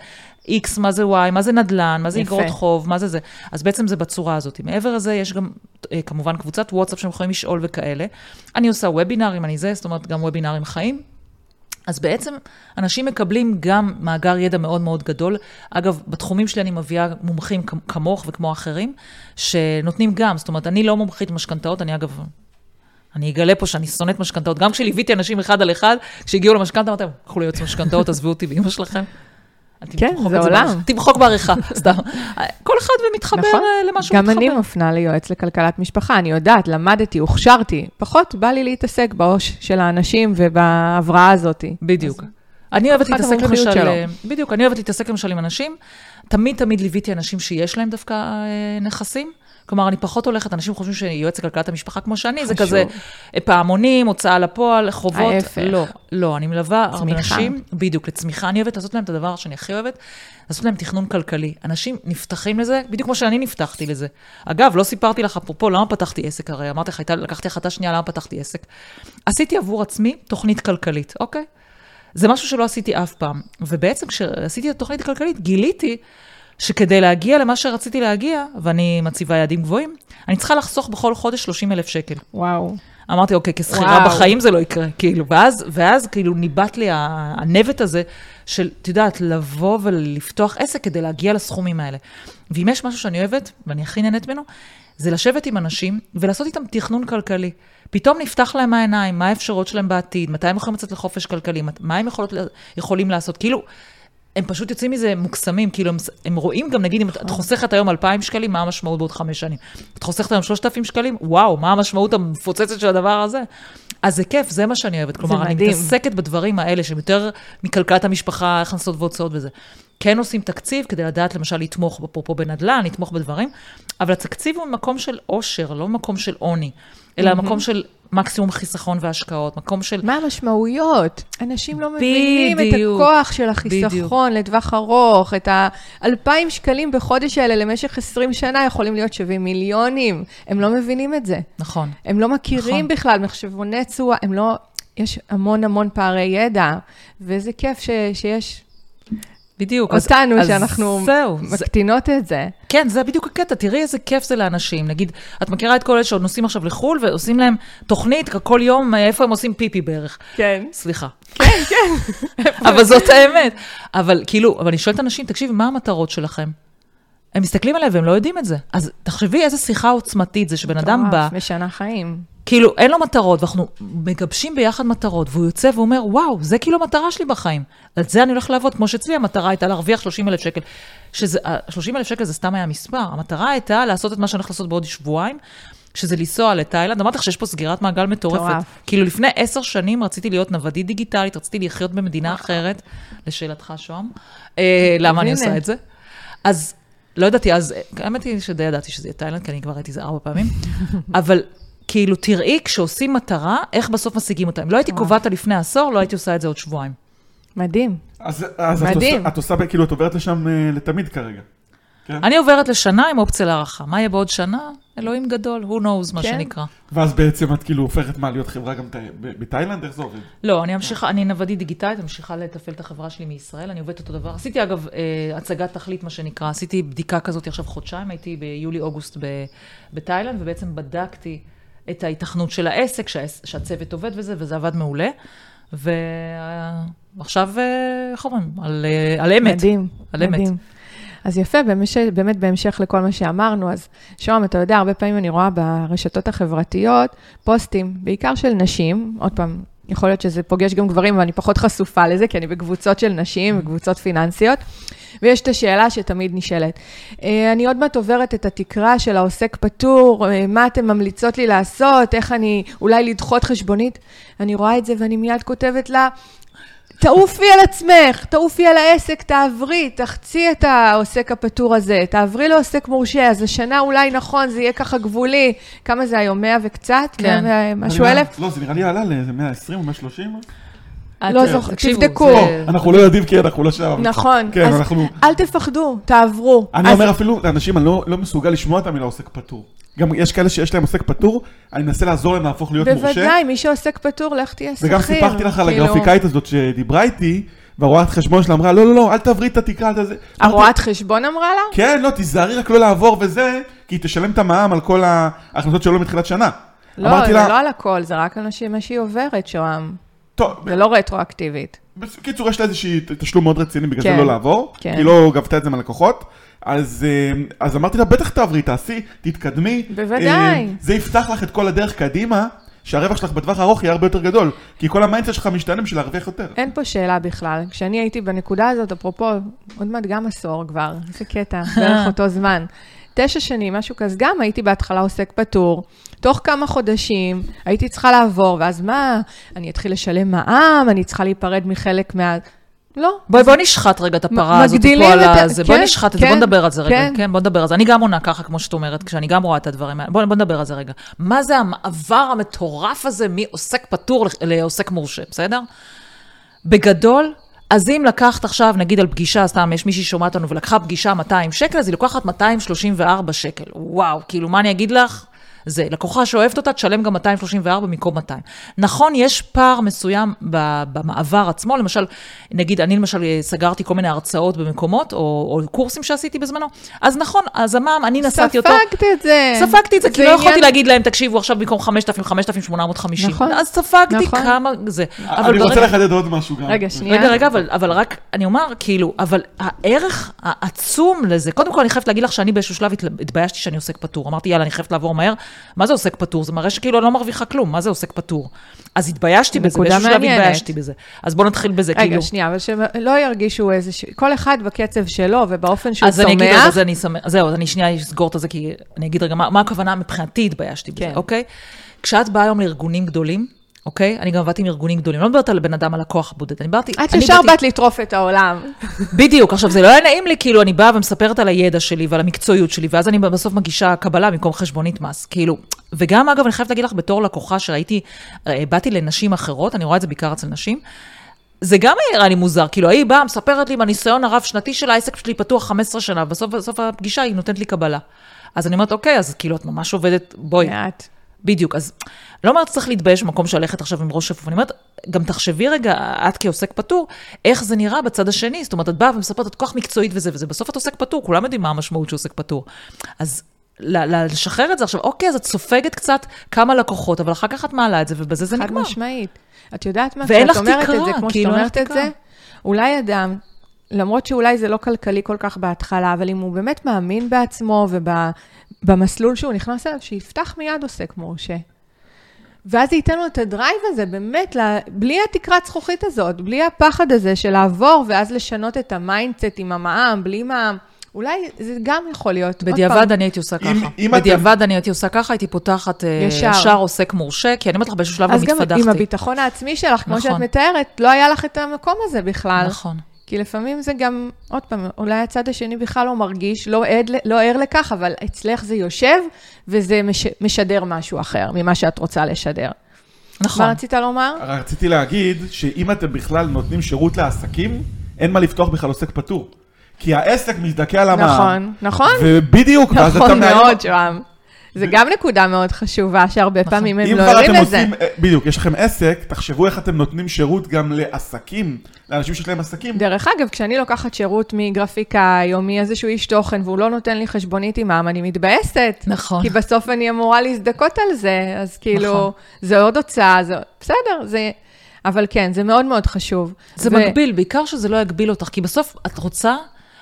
X, מה זה Y, מה זה נדל"ן, מה זה. אגרות חוב, מה זה זה. אז בעצם זה בצורה הזאת. מעבר לזה, יש גם אה, כמובן קבוצת וואטסאפ שהם יכולים לשאול וכאלה. אני עושה וובינארים, אני זה, זאת אומרת, גם וובינארים חיים. אז בעצם אנשים מקבלים גם מאגר ידע מאוד מאוד גדול. אגב, בתחומים שלי אני מביאה מומחים כמוך וכמו אחרים, שנותנים גם, זאת אומרת, אני לא מומחית משכנתאות, אני אגב, אני אגלה פה שאני שונאת משכנתאות. גם כשליוויתי אנשים אחד על אחד, כשהגיעו למשכנתה, אמרתי להם, קחו ליועץ משכנתאות, עזבו אותי ואימא שלכם. כן, זה עולם. תמחוק בעריכה, [laughs] סתם. כל אחד ומתחבר נכון. אה, למה שהוא גם מתחבר. אני מפנה ליועץ לכלכלת משפחה, אני יודעת, למדתי, הוכשרתי, פחות בא לי להתעסק בעו"ש של האנשים ובהבראה הזאת. בדיוק. אני אוהבת להתעסק למשל, שלו. אה, בדיוק, אני אוהבת להתעסק למשל עם אנשים. תמיד תמיד ליוויתי אנשים שיש להם דווקא אה, נכסים. כלומר, אני פחות הולכת, אנשים חושבים שיועץ לכלכלת המשפחה כמו שאני, זה חשוב. כזה אה, פעמונים, הוצאה לפועל, חובות. ההפך. לא, לא, אני מלווה הרבה. אנשים, בדיוק, לצמיחה. אני אוהבת לעשות להם את הדבר שאני הכי אוהבת, לעשות להם תכנון כלכלי. אנשים נפתחים לזה, בדיוק כמו שאני נפתחתי לזה. אגב, לא סיפרתי לך אפרופו, למה פתחתי עסק? הרי אמרתי לך, לקחתי החלטה שנייה, למה פתחתי עסק? עשיתי עבור עצמי תוכנית כלכלית, אוקיי? זה משהו שלא עשיתי אף פעם. ובעצם כשעשיתי את התוכנית הכלכלית, גיליתי שכדי להגיע למה שרציתי להגיע, ואני מציבה יעדים גבוהים, אני צריכה לחסוך בכל חודש 30 אלף שקל. וואו. אמרתי, אוקיי, כשכירה. בחיים זה לא יקרה, כאילו, ואז, ואז כאילו ניבט לי הנבט הזה של, את יודעת, לבוא ולפתוח עסק כדי להגיע לסכומים האלה. ואם יש משהו שאני אוהבת, ואני הכי נהנית ממנו, זה לשבת עם אנשים ולעשות איתם תכנון כלכלי. פתאום נפתח להם העיניים, מה האפשרויות שלהם בעתיד, מתי הם יכולים לצאת לחופש כלכלי, מה הם יכולות, יכולים לעשות. כאילו, הם פשוט יוצאים מזה מוקסמים, כאילו, הם, הם רואים גם, נגיד, אם את- את חוסכת היום 2,000 שקלים, מה המשמעות בעוד חמש שנים? את חוסכת היום 3,000 שקלים? וואו, מה המשמעות המפוצצת של הדבר הזה? אז זה כיף, זה מה שאני אוהבת. כלומר, אני. מתעסקת בדברים האלה, שהם יותר מכלכלת המשפחה, הכנסות והוצאות וזה. כן עושים תקציב כדי לדעת, למשל, לתמוך, אפרופו בנדל"ן, לתמוך בדברים, אבל התקציב הוא ממקום של עושר, לא ממקום של עוני, אלא מקום של מקסימום חיסכון והשקעות, מקום של... מה המשמעויות? אנשים לא מבינים את בדיוק. הכוח של החיסכון בדיוק. לטווח ארוך, את האלפיים שקלים בחודש האלה למשך 20 שנה יכולים להיות שווים מיליונים. הם לא מבינים את זה. נכון. הם לא מכירים נכון. בכלל מחשבוני תשואה, הם לא... יש המון המון פערי ידע, וזה כיף ש, שיש בדיוק. אז- אותנו, אז שאנחנו זהו, זה- מקטינות את זה. כן, זה בדיוק הקטע, תראי איזה כיף זה לאנשים. נגיד, את מכירה את כל אלה שעוד נוסעים עכשיו לחו"ל ועושים להם תוכנית כל יום, אה, איפה הם עושים פיפי בערך. כן. סליחה. כן, כן. [laughs] אבל זאת האמת. אבל כאילו, אבל אני שואלת אנשים, תקשיבי, מה המטרות שלכם? הם מסתכלים עליהם והם לא יודעים את זה. אז תחשבי איזה שיחה עוצמתית זה שבן אדם בא, משנה חיים. כאילו, אין לו מטרות, ואנחנו מגבשים ביחד מטרות, והוא יוצא ואומר, וואו, זה כאילו המטרה שלי בחיים. על זה אני הולך לעבוד, כמו שאצלי המטרה הייתה להרוויח 30 אלף שקל. שזה, 30 אלף שקל זה סתם היה מספר, המטרה הייתה לעשות את מה שאני הולך לעשות בעוד שבועיים, שזה לנסוע לתאילנד. אמרתי לך שיש פה סגירת מעגל מטורפת. מטורף. כאילו, לפני עשר שנים רציתי להיות נוודית דיגיטלית, רציתי לחיות במדינה אחרת, לשאלתך, שוהם. אה, למה אני. עושה את זה? אז לא ידעתי, אז האמת היא שדי ידעתי שזה יהיה תאילנד, כי אני כבר ראיתי זה ארבע פעמים, [laughs] אבל כאילו, תראי, כשעושים מטרה, איך בסוף משיגים אותה. אם לא הייתי קובעת לפני עשור, לא הייתי עושה את זה עוד שבועיים. מדהים. אז, אז את מדהים. עושה, את עושה, כאילו, את עוברת לשם אה, לתמיד כרגע. אני עוברת לשנה עם אופציה להערכה. מה יהיה בעוד שנה? אלוהים גדול, who knows, מה כן. שנקרא. ואז בעצם את כאילו הופכת מה, להיות חברה גם בתאילנד? איך זה עובד? לא, אני ממשיכה, אני נוודית דיגיטלית, אני ממשיכה לתפעל את החברה שלי מישראל, אני עובדת אותו דבר. עשיתי אגב אה, הצגת תכלית, מה שנקרא, עשיתי בדיקה כזאת עכשיו חודשיים, הייתי ביולי-אוגוסט ב- בתאילנד, ובעצם בדקתי את ההיתכנות של העסק, שהצוות עובד וזה, וזה עבד מעולה. ועכשיו, איך אומרים? על, אה, על אמת. מדהים, על אמת. מדהים. אז יפה, במש... באמת בהמשך לכל מה שאמרנו, אז שוהם, אתה יודע, הרבה פעמים אני רואה ברשתות החברתיות פוסטים, בעיקר של נשים, עוד פעם, יכול להיות שזה פוגש גם גברים, ואני פחות חשופה לזה, כי אני בקבוצות של נשים, בקבוצות פיננסיות, ויש את השאלה שתמיד נשאלת. אה, אני עוד מעט עוברת את התקרה של העוסק פטור, אה, מה אתן ממליצות לי לעשות, איך אני, אולי לדחות חשבונית. אני רואה את זה ואני מיד כותבת לה, תעופי על עצמך, תעופי על העסק, תעברי, תחצי את העוסק הפטור הזה, תעברי לעוסק מורשה, אז השנה אולי נכון, זה יהיה ככה גבולי. כמה זה היום? 100 וקצת? כן. 100 ומשהו אני- אלף? לא, זה נראה לי עלה לאיזה 120 או 130. לא את- זוכר, תבדקו. לא, אנחנו לא יודעים כי אנחנו לא שם. נכון, כן, אז אנחנו... אל תפחדו, תעברו. אני אומר אפילו לאנשים, אני לא, לא מסוגל לשמוע את המילה עוסק פטור. גם יש כאלה שיש להם עוסק פטור, אני מנסה לעזור להם להפוך להיות מורשה. בוודאי, מי שעוסק פטור, לך תהיה שכיר. וגם סיפרתי לך על כאילו, הגרפיקאית הזאת שדיברה איתי, והרואת חשבון שלה אמרה, לא, לא, לא, אל תעברי את התקרה, אל תזה. הרואת חשבון אמרה לה? כן, לא, תיזהרי רק לא לעבור וזה, כי היא תשלם את המע"מ על כל ההכנסות שלו מתחילת שנה. לא, זה לה, לא על הכל, זה רק על אנשים, מה שהיא עוברת, שוהם. טוב, זה לא רטרואקטיבית. בקיצור, יש לה איזושהי תשלום מאוד רציני, בגלל כן, זה לא לעבור, כן. כי היא לא גבתה את זה מהלקוחות. אז, אה, אז אמרתי לה, בטח תעברי, תעשי, תתקדמי. בוודאי. אה, זה יפתח לך את כל הדרך קדימה, שהרווח שלך בטווח הארוך יהיה הרבה יותר גדול. כי כל ה mindset שלך משתנה בשביל להרוויח יותר. אין פה שאלה בכלל. כשאני הייתי בנקודה הזאת, אפרופו, עוד מעט גם עשור כבר, איזה קטע, בערך [laughs] אותו זמן. תשע שנים, משהו כזה, גם הייתי בהתחלה עוסק פטור. תוך כמה חודשים הייתי צריכה לעבור, ואז מה, אני אתחיל לשלם מע"מ, אני צריכה להיפרד מחלק מה... לא. בואי, בואי נשחט רגע את הפרה הזאת פה על הזה. בואי כן, נשחט את זה, כן, בואי נדבר על זה רגע. כן. כן, בואי נדבר על זה. אני גם עונה ככה, כמו שאת אומרת, כשאני גם רואה את הדברים האלה. בואי בואי נדבר על זה רגע. מה זה המעבר המטורף הזה מעוסק פטור לעוסק מורשה, בסדר? בגדול, אז אם לקחת עכשיו, נגיד על פגישה, סתם, יש מישהי שומעת אותנו ולקחה פגישה 200 שקל, אז היא לוקחת 234 שקל. וואו, כאילו, מה אני אגיד לך? זה, לקוחה שאוהבת אותה, תשלם גם 234 במקום 200. נכון, יש פער מסוים ב- במעבר עצמו, למשל, נגיד, אני למשל אה, סגרתי כל מיני הרצאות במקומות, או, או קורסים שעשיתי בזמנו, אז נכון, אז המע"מ, אני נסעתי אותו. ספגת את זה. ספגתי את זה, כי לא עניין- יכולתי להגיד להם, תקשיבו, עכשיו במקום 5,000, 5,850. נכון. אז ספגתי נכון. כמה זה. אבל אני רוצה ברגע- לחדד עוד משהו גם. רגע, שנייה. רגע, רגע, אבל, אבל רק, אני אומר, כאילו, אבל הערך העצום לזה, קודם כל אני חייבת להגיד לך שאני באיזשהו שלב התביישתי שאני עוסק פטור. אמרתי, יאללה, אני חייבת לעבור מהר. מה זה עוסק פטור? זה מראה שכאילו אני לא מרוויחה כלום, מה זה עוסק פטור? אז התביישתי בזה, באיזשהו שלב. התביישתי בזה. אז בואו נתחיל בזה, רגע, כאילו. שנייה, אבל שלא ירגישו איזה... ש- כל אחד בקצב שלו ובאופן שהוא אז אני אגיד. אז אני שמח, זהו, אז אני שנייה אסגור את זה, כי אני אגיד רגע, מה, מה הכוונה מבחינתי התביישתי בזה, כן. אוקיי? כשאת באה היום לארגונים גדולים, אוקיי? אני גם עבדתי עם ארגונים גדולים, לא מדברת על בן אדם, על לקוח בודד, אני באתי... את ישר באת לטרוף את העולם. בדיוק, עכשיו זה לא היה נעים לי, כאילו, אני באה ומספרת על הידע שלי ועל המקצועיות שלי, ואז אני בסוף מגישה קבלה במקום חשבונית מס, כאילו. וגם, אגב, אני חייבת להגיד לך, בתור לקוחה שראיתי, אה, באתי לנשים אחרות, אני רואה את זה בעיקר אצל נשים, זה גם נראה לי מוזר, כאילו, היא באה, מספרת לי בניסיון הרב-שנתי של העסק שלי פתוח 15 שנה, בסוף, בסוף הפגישה היא נותנת לי קבלה. אז אני אומרת, אוקיי, אז כאילו, את ממש עובדת, בואי, מעט. בדיוק, אז לא אומרת שצריך להתבייש במקום של ללכת עכשיו עם ראש שפוף, אני אומרת, גם תחשבי רגע, את כעוסק פטור, איך זה נראה בצד השני, זאת אומרת, את באה ומספרת, את כל כך מקצועית וזה וזה, בסוף את עוסק פטור, כולם יודעים מה המשמעות של עוסק פטור. אז לשחרר את זה עכשיו, אוקיי, אז את סופגת קצת כמה לקוחות, אבל אחר כך את מעלה את זה, ובזה זה חד נגמר. משמעית. את יודעת מה? ואין כשאת לך אומרת תקרה, את זה, כמו שאת כאילו, לך אומרת את. זה, אולי אדם, למרות שאולי זה לא כלכלי כל כך בהתחלה, אבל אם הוא באמת מאמין בעצמו ובמסלול שהוא נכנס אליו, שיפתח מיד עוסק מורשה. ואז זה ייתן לו את ה drive הזה, באמת, לה- בלי התקרת זכוכית הזאת, בלי הפחד הזה של לעבור, ואז לשנות את ה mindset עם המע"מ, בלי מע"מ. אולי זה גם יכול להיות. בדיעבד אני הייתי עושה אם- ככה. אם בדיעבד אני הייתי עושה ככה, הייתי פותחת אה, ישר. ישר עוסק מורשה, כי אני אומרת לך, באיזשהו שלב גם אז גם התפדחתי. עם הביטחון העצמי שלך, כמו נכון. שאת מתארת, לא היה לך את המקום הזה בכלל. נכון. כי לפעמים זה גם, עוד פעם, אולי הצד השני בכלל לא מרגיש, לא עד, לא ער לכך, אבל אצלך זה יושב, וזה מש, משדר משהו אחר ממה שאת רוצה לשדר. נכון. מה רצית לומר? רציתי להגיד שאם אתם בכלל נותנים שירות לעסקים, אין מה לפתוח בכלל עוסק פטור. כי העסק מזדכה על המע"מ. נכון, נכון, ובדיוק, ואז אתה נכון מאיים... מאוד, שוהם. זה גם נקודה מאוד חשובה, שהרבה פעמים הם לא אתם לזה. עושים, אה, בדיוק, יש לכם עסק, תחשבו איך אתם נותנים שירות גם לעסקים, לאנשים שיש להם עסקים. דרך אגב, כשאני לוקחת שירות מגרפיקאי או מאיזשהו איש תוכן והוא לא נותן לי חשבונית עם מע"מ, אני מתבאסת. נכון. כי בסוף אני אמורה להזדכות על זה, אז כאילו, נכון. זה עוד הוצאה, זה... בסדר, זה... אבל כן, זה מאוד מאוד חשוב. זה ו- מגביל, בעיקר שזה לא יגביל אותך, כי בסוף את רוצה,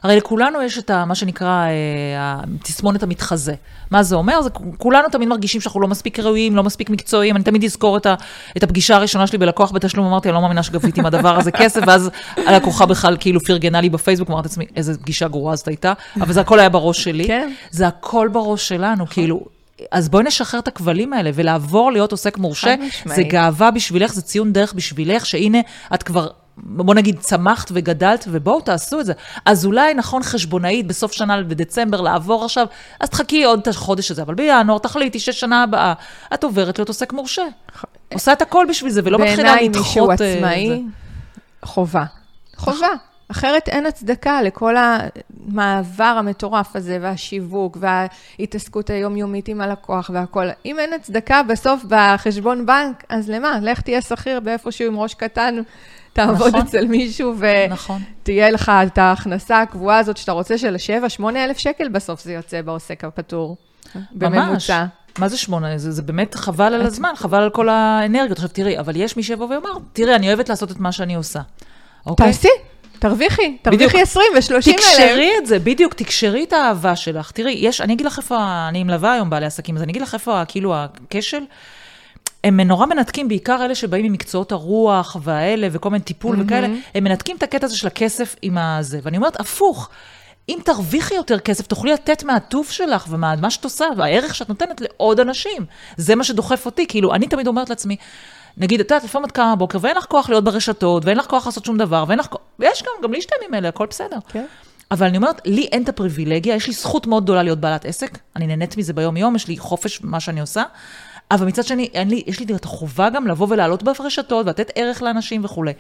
הרי לכולנו יש את ה, מה שנקרא אה, התסמונת המתחזה. מה זה אומר? זה, כולנו תמיד מרגישים שאנחנו לא מספיק ראויים, לא מספיק מקצועיים. אני תמיד אזכור את, ה, את הפגישה הראשונה שלי בלקוח בתשלום, אמרתי, אני לא מאמינה שגביתי עם הדבר הזה כסף, ואז הלקוחה בכלל כאילו פרגנה לי בפייסבוק, אמרתי לעצמי, איזה פגישה גרועה זאת הייתה, אבל זה הכל היה בראש שלי. כן. זה הכל בראש שלנו, כאילו... אז בואי נשחרר את הכבלים האלה, ולעבור להיות עוסק מורשה. זה גאווה בשבילך, זה ציון דרך בשבילך, שהנה, את כבר, בוא נגיד, צמחת וגדלת, ובואו תעשו את זה. אז אולי נכון חשבונאית בסוף שנה בדצמבר לעבור עכשיו, אז תחכי עוד את החודש הזה, אבל בינואר תחליטי ששנה הבאה, את עוברת להיות עוסק מורשה. עושה את הכל בשביל זה, ולא מתחילה בעיניי לדחות... מישהו אה, זה. עצמאי, חובה. חובה. אחרת אין הצדקה לכל המעבר המטורף הזה, והשיווק, וההתעסקות היומיומית עם הלקוח והכל. אם אין הצדקה בסוף בחשבון בנק, אז למה? לך תהיה שכיר באיפשהו עם ראש קטן, תעבוד נכון. אצל מישהו, נכון. ותהיה לך את ההכנסה הקבועה הזאת שאתה רוצה של 7-8 אלף שקל בסוף זה יוצא בעוסק הפטור. בממוצע. מה זה שמונה? זה, זה באמת חבל על הזמן, חבל על כל האנרגיות. עכשיו תראי, אבל יש מי שיבוא ויאמר, תראי, אני אוהבת לעשות את מה שאני עושה. אוקיי? תעשי, תרוויחי, תרוויחי 20 ו-30 אלף. תקשרי את זה, בדיוק, תקשרי את האהבה שלך. תראי, יש, אני אגיד לך איפה, אני מלווה היום בעלי עסקים, אז אני אגיד לך איפה, כאילו, הכשל. הם נורא מנתקים, בעיקר אלה שבאים ממקצועות הרוח והאלה וכל מיני טיפול mm-hmm. וכאלה, הם מנתקים את הקטע הזה של הכסף עם הזה. ואני אומרת, הפוך, אם תרוויחי יותר כסף, תוכלי לתת מהטוב שלך ומה שאת עושה, והערך שאת נותנת לעוד אנשים. זה מה שדוחף אותי. כאילו, אני תמיד אומרת לעצמי, נגיד, את יודעת, לפעמים את קמה בבוקר ואין לך כוח להיות ברשתות, ואין לך כוח לעשות שום דבר, ואין לך כוח, ויש גם, גם לי יש טעמים אלה, הכל בסדר. כן. אבל אני אומרת, לי אין את הפריבילגיה, יש לי זכות מאוד גדולה להיות בעלת עסק, אני נהנית מזה ביום-יום, יש לי חופש במה שאני עושה, אבל מצד שני, לי, יש לי את החובה גם לבוא ולעלות ברשתות ולתת ערך לאנשים וכולי.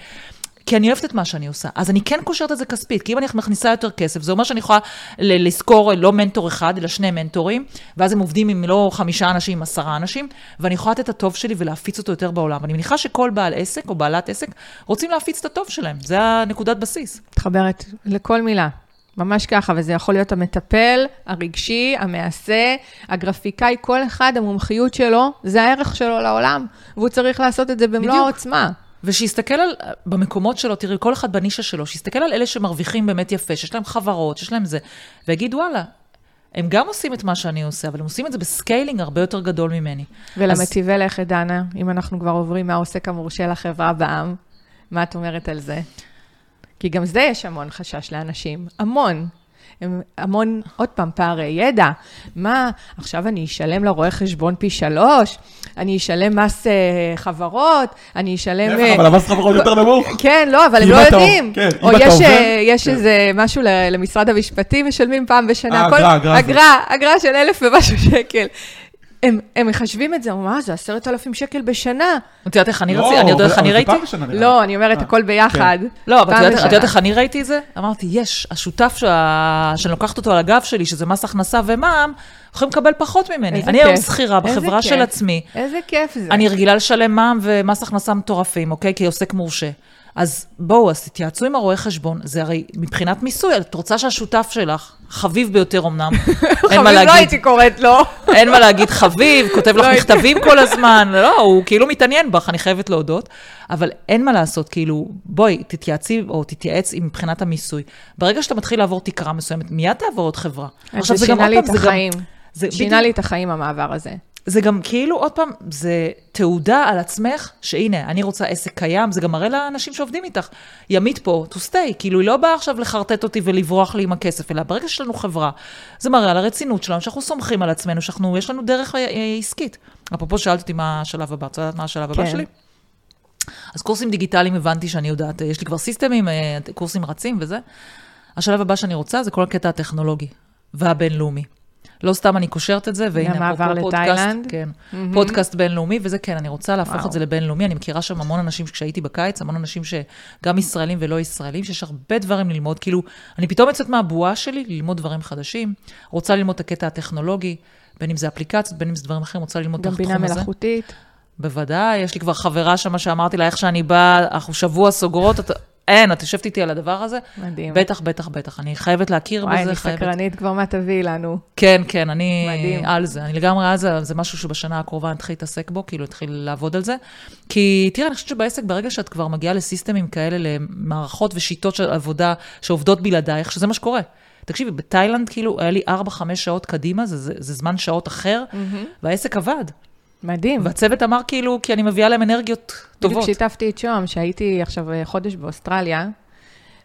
כי אני אוהבת את מה שאני עושה. אז אני כן קושרת את זה כספית, כי אם אני מכניסה יותר כסף, זה אומר שאני יכולה לשכור לא מנטור אחד, אלא שני מנטורים, ואז הם עובדים עם לא חמישה אנשים, עם עשרה אנשים, ואני יכולה לתת את הטוב שלי ולהפיץ אותו יותר בעולם. אני מניחה שכל בעל עסק או בעלת עסק רוצים להפיץ את הטוב שלהם, זה הנקודת בסיס. מתחברת לכל מילה. ממש ככה, וזה יכול להיות המטפל, הרגשי, המעשה, הגרפיקאי, כל אחד, המומחיות שלו, זה הערך שלו לעולם, והוא צריך לעשות את זה במלוא העוצמה. ושיסתכל על, במקומות שלו, תראי, כל אחד בנישה שלו, שיסתכל על אלה שמרוויחים באמת יפה, שיש להם חברות, שיש להם זה, ויגיד, וואלה, הם גם עושים את מה שאני עושה, אבל הם עושים את זה ב scaling הרבה יותר גדול ממני. ולמטיבי אז... לכת, דנה, אם אנחנו כבר עוברים מהעוסק המורשה לחברה בע"מ, מה את אומרת על זה? כי גם זה יש המון חשש לאנשים, המון. הם המון, עוד פעם, פערי ידע. מה, עכשיו אני אשלם לרואה חשבון פי שלוש? אני אשלם מס uh, חברות? אני אשלם... להפך, אבל המס חברות יותר נמוך. כן, לא, אבל הם לא יודעים. כן, או יש, אה, יש כן. איזה משהו למשרד המשפטים, משלמים פעם בשנה. אגרה, אגרה. אגרה, אגרה של אלף ומשהו שקל. הם, הם מחשבים את זה, מה זה, עשרת אלפים שקל בשנה. את יודעת איך אני רציתי, אני יודעת איך אני ראיתי? לא, אני אומרת, הכל ביחד. כן. לא, אבל את יודעת איך אני ראיתי את זה? אמרתי, יש, השותף שאני לוקחת אותו על הגב שלי, שזה מס הכנסה ומע"מ, יכולים לקבל פחות ממני. אני היום שכירה בחברה של עצמי. איזה כיף זה. אני רגילה לשלם מע"מ ומס הכנסה מטורפים, אוקיי? כעוסק מורשה. אז בואו, אז תתייעצו עם הרואה חשבון. זה הרי מבחינת מיסוי, את רוצה שהשותף שלך, חביב ביותר אמנם, [laughs] אין מה להגיד. חביב לא הייתי קוראת לו. [laughs] אין מה להגיד חביב, כותב [laughs] לך לא מכתבים כל הזמן, לא, הוא כאילו מתעניין בך, אני חייבת להודות. אבל אין מה לעשות, כאילו, בואי, תתייעצי או תתייעץ עם מבחינת המיסוי. ברגע שאתה מתחיל לעבור תקרה מסוימת, מיד תעבור עוד חברה. עכשיו, זה שינה לי את החיים. שינה לי את החיים, המעבר הזה. זה גם כאילו, עוד פעם, זה תעודה על עצמך, שהנה, אני רוצה עסק קיים, זה גם מראה לאנשים שעובדים איתך, ימית פה, to stay, כאילו, היא לא באה עכשיו לחרטט אותי ולברוח לי עם הכסף, אלא ברגע שיש לנו חברה, זה מראה על הרצינות שלנו, שאנחנו סומכים על עצמנו, שאנחנו, יש לנו דרך אה, אה, עסקית. אפרופו, שאלת אותי מה השלב הבא, את יודעת מה השלב הבא כן. שלי? אז קורסים דיגיטליים הבנתי שאני יודעת, יש לי כבר סיסטמים, אה, קורסים רצים וזה. השלב הבא שאני רוצה זה כל הקטע הטכנולוגי והבינלאומי. לא סתם אני קושרת את זה, והנה, אפרופו פודקאסט, כן, mm-hmm. פודקאסט בינלאומי, וזה כן, אני רוצה להפוך וואו. את זה לבינלאומי. אני מכירה שם המון אנשים, כשהייתי בקיץ, המון אנשים שגם ישראלים ולא ישראלים, שיש הרבה דברים ללמוד. כאילו, אני פתאום יוצאת מהבועה שלי ללמוד דברים חדשים, רוצה ללמוד את הקטע הטכנולוגי, בין אם זה אפליקציות, בין אם זה דברים אחרים, רוצה ללמוד את התחום הזה. בוודאי, יש לי כבר חברה שמה שאמרתי לה, איך שאני באה, אנחנו שבוע סוגרות, אין, את יושבת איתי על הדבר הזה? מדהים. בטח, בטח, בטח. אני חייבת להכיר וואי, בזה. וואי, אני סקרנית כבר מה תביאי לנו. כן, כן, אני מדהים. על זה. אני לגמרי על זה, זה משהו שבשנה הקרובה אני אתחיל להתעסק בו, כאילו, אתחיל לעבוד על זה. כי תראה, אני חושבת שבעסק, ברגע שאת כבר מגיעה לסיסטמים כאלה, למערכות ושיטות של עבודה שעובדות בלעדייך, שזה מה שקורה. תקשיבי, בתאילנד, כאילו, היה לי 4-5 שעות קדימה, זה, זה, זה זמן שעות אחר, mm-hmm. והעסק עבד. מדהים. והצוות אמר כאילו, כי אני מביאה להם אנרגיות טובות. בדיוק שיתפתי את שוהם, שהייתי עכשיו אה, חודש באוסטרליה,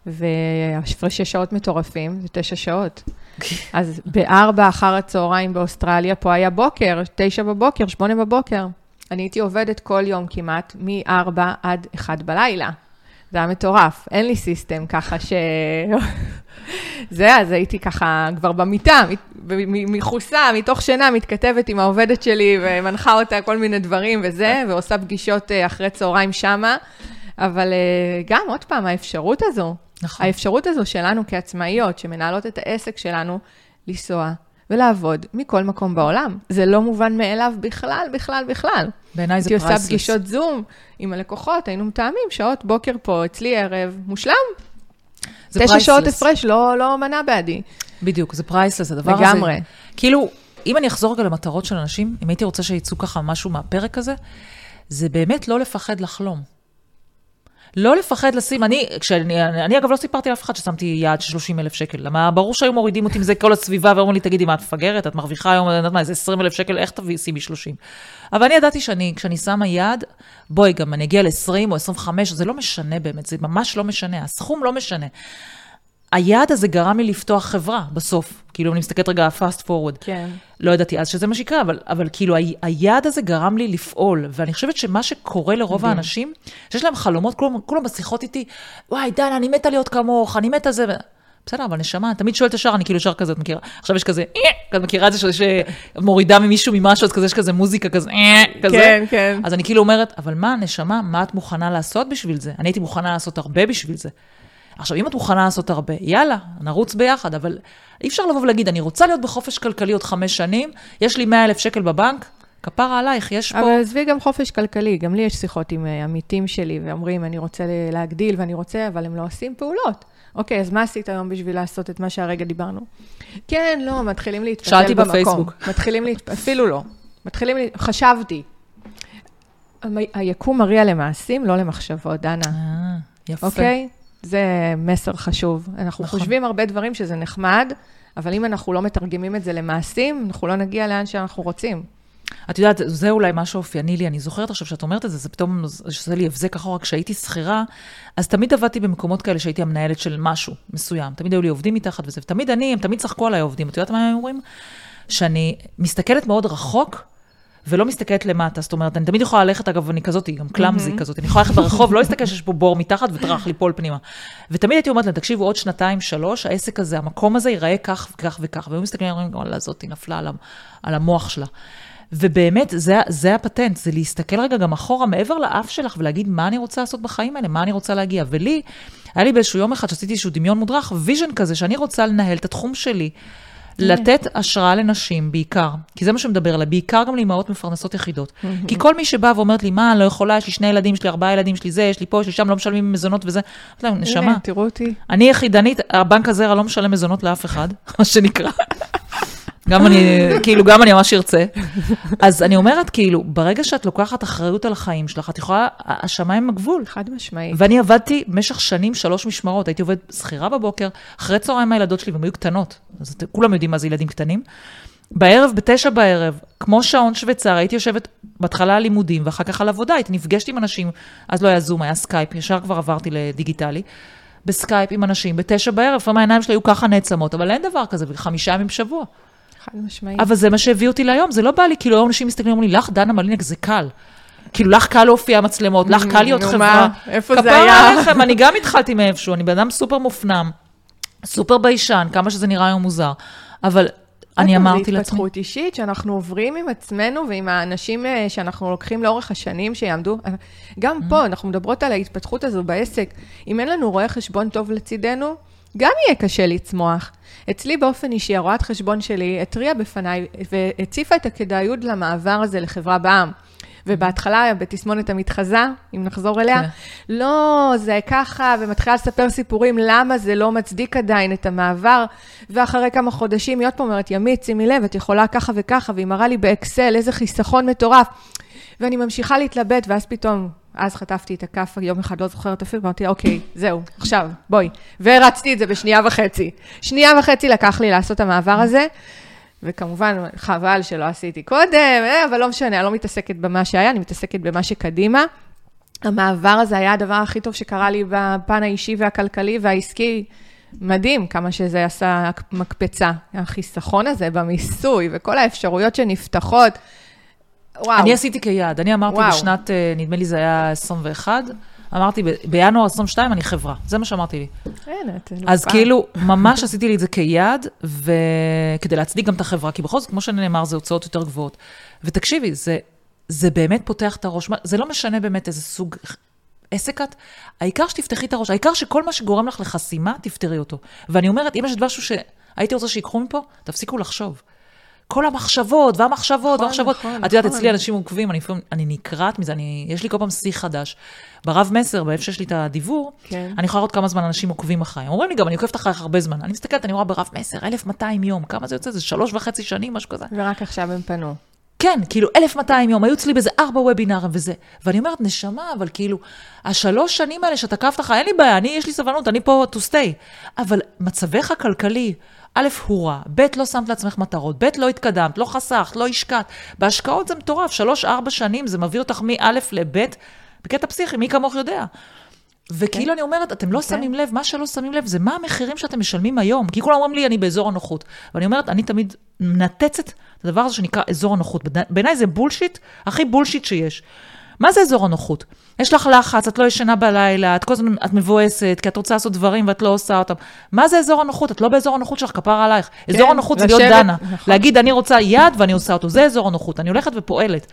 והפרשי שעות מטורפים, זה תשע שעות. [laughs] אז בארבע אחר הצהריים באוסטרליה, פה היה בוקר, תשע בבוקר, שמונה בבוקר. אני הייתי עובדת כל יום כמעט, מ-4 עד 1 בלילה. זה היה מטורף. אין לי סיסטם ככה ש... זה, אז הייתי ככה כבר במיטה, מחוסה, מתוך שינה, מתכתבת עם העובדת שלי ומנחה אותה כל מיני דברים וזה, ועושה פגישות אה, אחרי צהריים שמה. אבל אה, גם, עוד פעם, האפשרות הזו, נכון. האפשרות הזו שלנו כעצמאיות, שמנהלות את העסק שלנו, לנסוע ולעבוד מכל מקום בעולם. זה לא מובן מאליו בכלל, בכלל, בכלל. בעיניי זה priceless. הייתי עושה פגישות זום עם הלקוחות, היינו מתאמים, שעות בוקר פה, אצלי ערב, מושלם. תשע שעות הפרש לא, לא מנע בעדי. בדיוק, זה priceless, הדבר לגמרי. הזה. לגמרי. כאילו, אם אני אחזור רגע למטרות של אנשים, אם הייתי רוצה שיצאו ככה משהו מהפרק הזה, זה באמת לא לפחד לחלום. לא לפחד לשים, אני, כשאני, אני אגב לא סיפרתי לאף אחד ששמתי יעד של 30 אלף שקל. למה ברור שהיו מורידים אותי עם זה כל הסביבה ואומרים לי, תגידי, מה את מפגרת? את מרוויחה היום, אני יודעת מה, איזה 20 אלף שקל, איך תביאי שימי 30? אבל אני ידעתי שאני, כשאני שמה יעד, בואי, גם אני אגיע ל-20 או 25, זה לא משנה באמת, זה ממש לא משנה, הסכום לא משנה. היעד הזה גרם לי לפתוח חברה בסוף. כאילו, אני מסתכלת רגע fast forward. כן. לא ידעתי אז שזה מה שיקרה, אבל, אבל כאילו, ה- היעד הזה גרם לי לפעול. ואני חושבת שמה שקורה לרוב מדהים. האנשים, שיש להם חלומות, כולם, כולם בשיחות איתי, וואי, דנה, אני מתה להיות כמוך, אני מתה זה. ו-" בסדר, אבל נשמה, תמיד שואלת ישר, אני כאילו ישר כזה, את מכירה? עכשיו יש כזה, "אה", את מכירה את זה שיש מורידה ממישהו ממשהו, אז כזה יש כזה מוזיקה כזה, "אה", כזה. כן, כן. אז אני כאילו אומרת, אבל מה, נשמה, מה את מוכנה לעשות בשביל זה? אני הייתי מוכנה לעשות הרבה בשביל זה. עכשיו, אם את מוכנה לעשות הרבה, יאללה, נרוץ ביחד, אבל אי אפשר לבוא ולהגיד, אני רוצה להיות בחופש כלכלי עוד חמש שנים, יש לי 100 אלף שקל בבנק, כפרה עלייך, יש פה... אבל עזבי גם חופש כלכלי, גם לי יש שיחות עם אה, עמיתים שלי, ואומרים, אני רוצה להגדיל ואני רוצה, אבל הם לא עושים פעולות. אוקיי, אז מה עשית היום בשביל לעשות את מה שהרגע דיברנו? כן, לא, מתחילים להתפתל שאלתי במקום. בפייסבוק. מתחילים להת... אפילו לא. מתחילים, חשבתי. היקום מריע למעשים, לא למחשבות, דנה. אה, יפה. אוקיי? זה מסר חשוב. אנחנו נכון. חושבים הרבה דברים שזה נחמד, אבל אם אנחנו לא מתרגמים את זה למעשים, אנחנו לא נגיע לאן שאנחנו רוצים. את יודעת, זה אולי מה שאופייני לי, אני זוכרת עכשיו שאת אומרת את זה, זה פתאום עושה לי הבזק אחורה, כשהייתי שכירה, אז תמיד עבדתי במקומות כאלה שהייתי המנהלת של משהו מסוים. תמיד היו לי עובדים מתחת וזה, ותמיד אני, הם תמיד צחקו עליי עובדים. את יודעת מה הם אומרים? שאני מסתכלת מאוד רחוק, ולא מסתכלת למטה. זאת אומרת, אני תמיד יכולה ללכת, אגב, אני כזאת, גם clumsy כזאת, אני יכולה ללכת ברחוב, לא להסתכל שיש פה בור מתחת וטראח ליפול פנימה. ותמיד הייתי אומרת להם, תקשיבו, עוד שנתיים, שלוש, העסק הזה, המקום הזה ייראה כך וכך וכך. והיו מסתכלים, אומרים, וואלה, זאת, היא נפלה על, על המוח שלה. ובאמת, זה, זה הפטנט, זה להסתכל רגע גם אחורה, מעבר לאף שלך, ולהגיד, מה אני רוצה לעשות בחיים האלה, מה אני רוצה להגיע. ולי, היה לי באיזשהו יום אחד שעשיתי איזשהו דמיון מודרך, vision כזה, שאני רוצה לנהל את התחום שלי. לתת השראה לנשים בעיקר, כי זה מה שמדבר עליי, בעיקר גם לאימהות מפרנסות יחידות. [laughs] כי כל מי שבא ואומרת לי, מה, אני לא יכולה, יש לי שני ילדים, יש לי ארבעה ילדים, יש לי זה, יש לי פה, יש לי שם, לא משלמים מזונות וזה. אמרתי להם, נשמה, הנה, תראו אותי. אני יחידנית, הבנק הזרע לא משלם מזונות לאף אחד, [laughs] מה שנקרא. גם אני, כאילו, גם אני ממש ארצה. אז אני אומרת, כאילו, ברגע שאת לוקחת אחריות על החיים שלך, את יכולה, השמיים הם הגבול. חד משמעית. ואני עבדתי במשך שנים, שלוש משמרות. הייתי עובדת שכירה בבוקר, אחרי צהריים הילדות שלי, והן היו קטנות. אז את, כולם יודעים מה זה ילדים קטנים. בערב, בתשע בערב, כמו שעון שוויצר, הייתי יושבת בהתחלה על לימודים, ואחר כך על עבודה. הייתי נפגשת עם אנשים, אז לא היה זום, היה סקייפ, ישר כבר עברתי לדיגיטלי. בסקייפ עם אנשים, בתשע בערב, לפעמים העיניים שלי היו ככה נעצמות, אבל אין דבר כזה, חמישה ימים בשבוע. חד משמעית. אבל זה מה שהביא אותי להיום, זה לא בא לי, כאילו היום אנשים מסתכלים ואומרים לי, לך, דנה מליניאק, זה קל. כאילו, לך קל להופיע מצלמות, לך קל להיות חברה. איפה זה כפרה היה? עליכם, אני גם התחלתי מאיפשהו, אני בן אדם סופר מופנם, סופר ביישן, כמה שזה נראה היום מוזר. אבל אני אמרתי זה לעצמי, התפתחות אישית שאנחנו עוברים עם עצמנו ועם האנשים אה, שאנחנו לוקחים לאורך השנים שיעמדו. גם Mm-hmm. פה, אנחנו מדברות על ההתפתחות הזו בעסק. אם אין לנו רואה חשבון טוב לצידנו, גם יהיה קשה לצמוח. אצלי באופן אישי, הרואת חשבון שלי התריעה בפניי והציפה את הכדאיות למעבר הזה לחברה בע"מ. ובהתחלה, בתסמונת המתחזה, אם נחזור אליה, כן. לא, זה ככה, ומתחילה לספר סיפורים למה זה לא מצדיק עדיין את המעבר, ואחרי כמה חודשים היא עוד פעם אומרת, ימית, שימי לב, את יכולה ככה וככה, והיא מראה לי באקסל איזה חיסכון מטורף. ואני ממשיכה להתלבט, ואז פתאום, אז חטפתי את הכף, יום אחד לא זוכרת אפילו, ואמרתי אוקיי, זהו, עכשיו, בואי. והרצתי את זה בשנייה וחצי. שנייה וחצי לקח לי לעשות המעבר הזה. וכמובן, חבל שלא עשיתי קודם, אה, אבל לא משנה, אני לא מתעסקת במה שהיה, אני מתעסקת במה שקדימה. המעבר הזה היה הדבר הכי טוב שקרה לי בפן האישי והכלכלי והעסקי. מדהים כמה שזה עשה מקפצה. החיסכון הזה במיסוי וכל האפשרויות שנפתחות. וואו. אני עשיתי כיעד, אני אמרתי וואו. בשנת, אה, נדמה לי זה היה 21, אמרתי, ב- בינואר 22 אני חברה, זה מה שאמרתי לי. אין, את. אז כאילו, ממש עשיתי לי את זה כיעד, וכדי להצדיק גם את החברה, כי בכל זאת, כמו שנאמר, זה הוצאות יותר גבוהות. ותקשיבי, זה, זה באמת פותח את הראש, זה לא משנה באמת איזה סוג עסק את, העיקר שתפתחי את הראש, העיקר שכל מה שגורם לך לחסימה, תפתרי אותו. ואני אומרת, אם יש משהו שהייתי רוצה שיקחו מפה, תפסיקו לחשוב. כל המחשבות, והמחשבות, נכון, והמחשבות. נכון, את יודעת, נכון. אצלי אנשים עוקבים, אני אני נקרעת מזה, אני, יש לי כל פעם שיא חדש. ברב מסר, באיפה שיש לי את הדיבור, כן. אני יכולה לראות כמה זמן אנשים עוקבים אחריי. הם אומרים לי גם, אני עוקבת אחריך הרבה זמן. אני מסתכלת, אני רואה ברב מסר, 1,200 יום, כמה זה יוצא? זה שלוש וחצי שנים, משהו כזה. ורק עכשיו הם פנו. כן, כאילו 1,200 יום, היו אצלי באיזה ארבע וובינארים וזה. ואני אומרת, נשמה, אבל כאילו, השלוש שנים האלה שאתה עקבת לך, אין לי בעיה, אני, יש לי סבלנות, אני פה to stay. אבל מצבך הכלכלי, א', הוא רע, ב', לא שמת לעצמך מטרות, ב', לא התקדמת, לא חסכת, לא השקעת. בהשקעות זה מטורף, שלוש-ארבע שנים, זה מביא אותך מא' לב', בקטע פסיכי, מי כמוך יודע. וכאילו אני אומרת, אתם לא כן. שמים לב, מה שלא שמים לב זה מה המחירים שאתם משלמים היום. כי כולם אומרים לי, אני באזור הנוחות. ואני אומרת, אני תמיד מנתצת את הדבר הזה שנקרא אזור הנוחות. בעיניי זה בולשיט, הכי בולשיט שיש. מה זה אזור הנוחות? יש לך לחץ, את לא ישנה בלילה, את כל הזמן, את מבואסת, כי את רוצה לעשות דברים ואת לא עושה אותם. מה זה אזור הנוחות? את לא באזור הנוחות שלך, כפרה עלייך. אזור הנוחות זה להיות לשבת, דנה. נכון. להגיד, אני רוצה יד ואני עושה אותו. זה אזור הנוחות. אני הולכת ופועלת.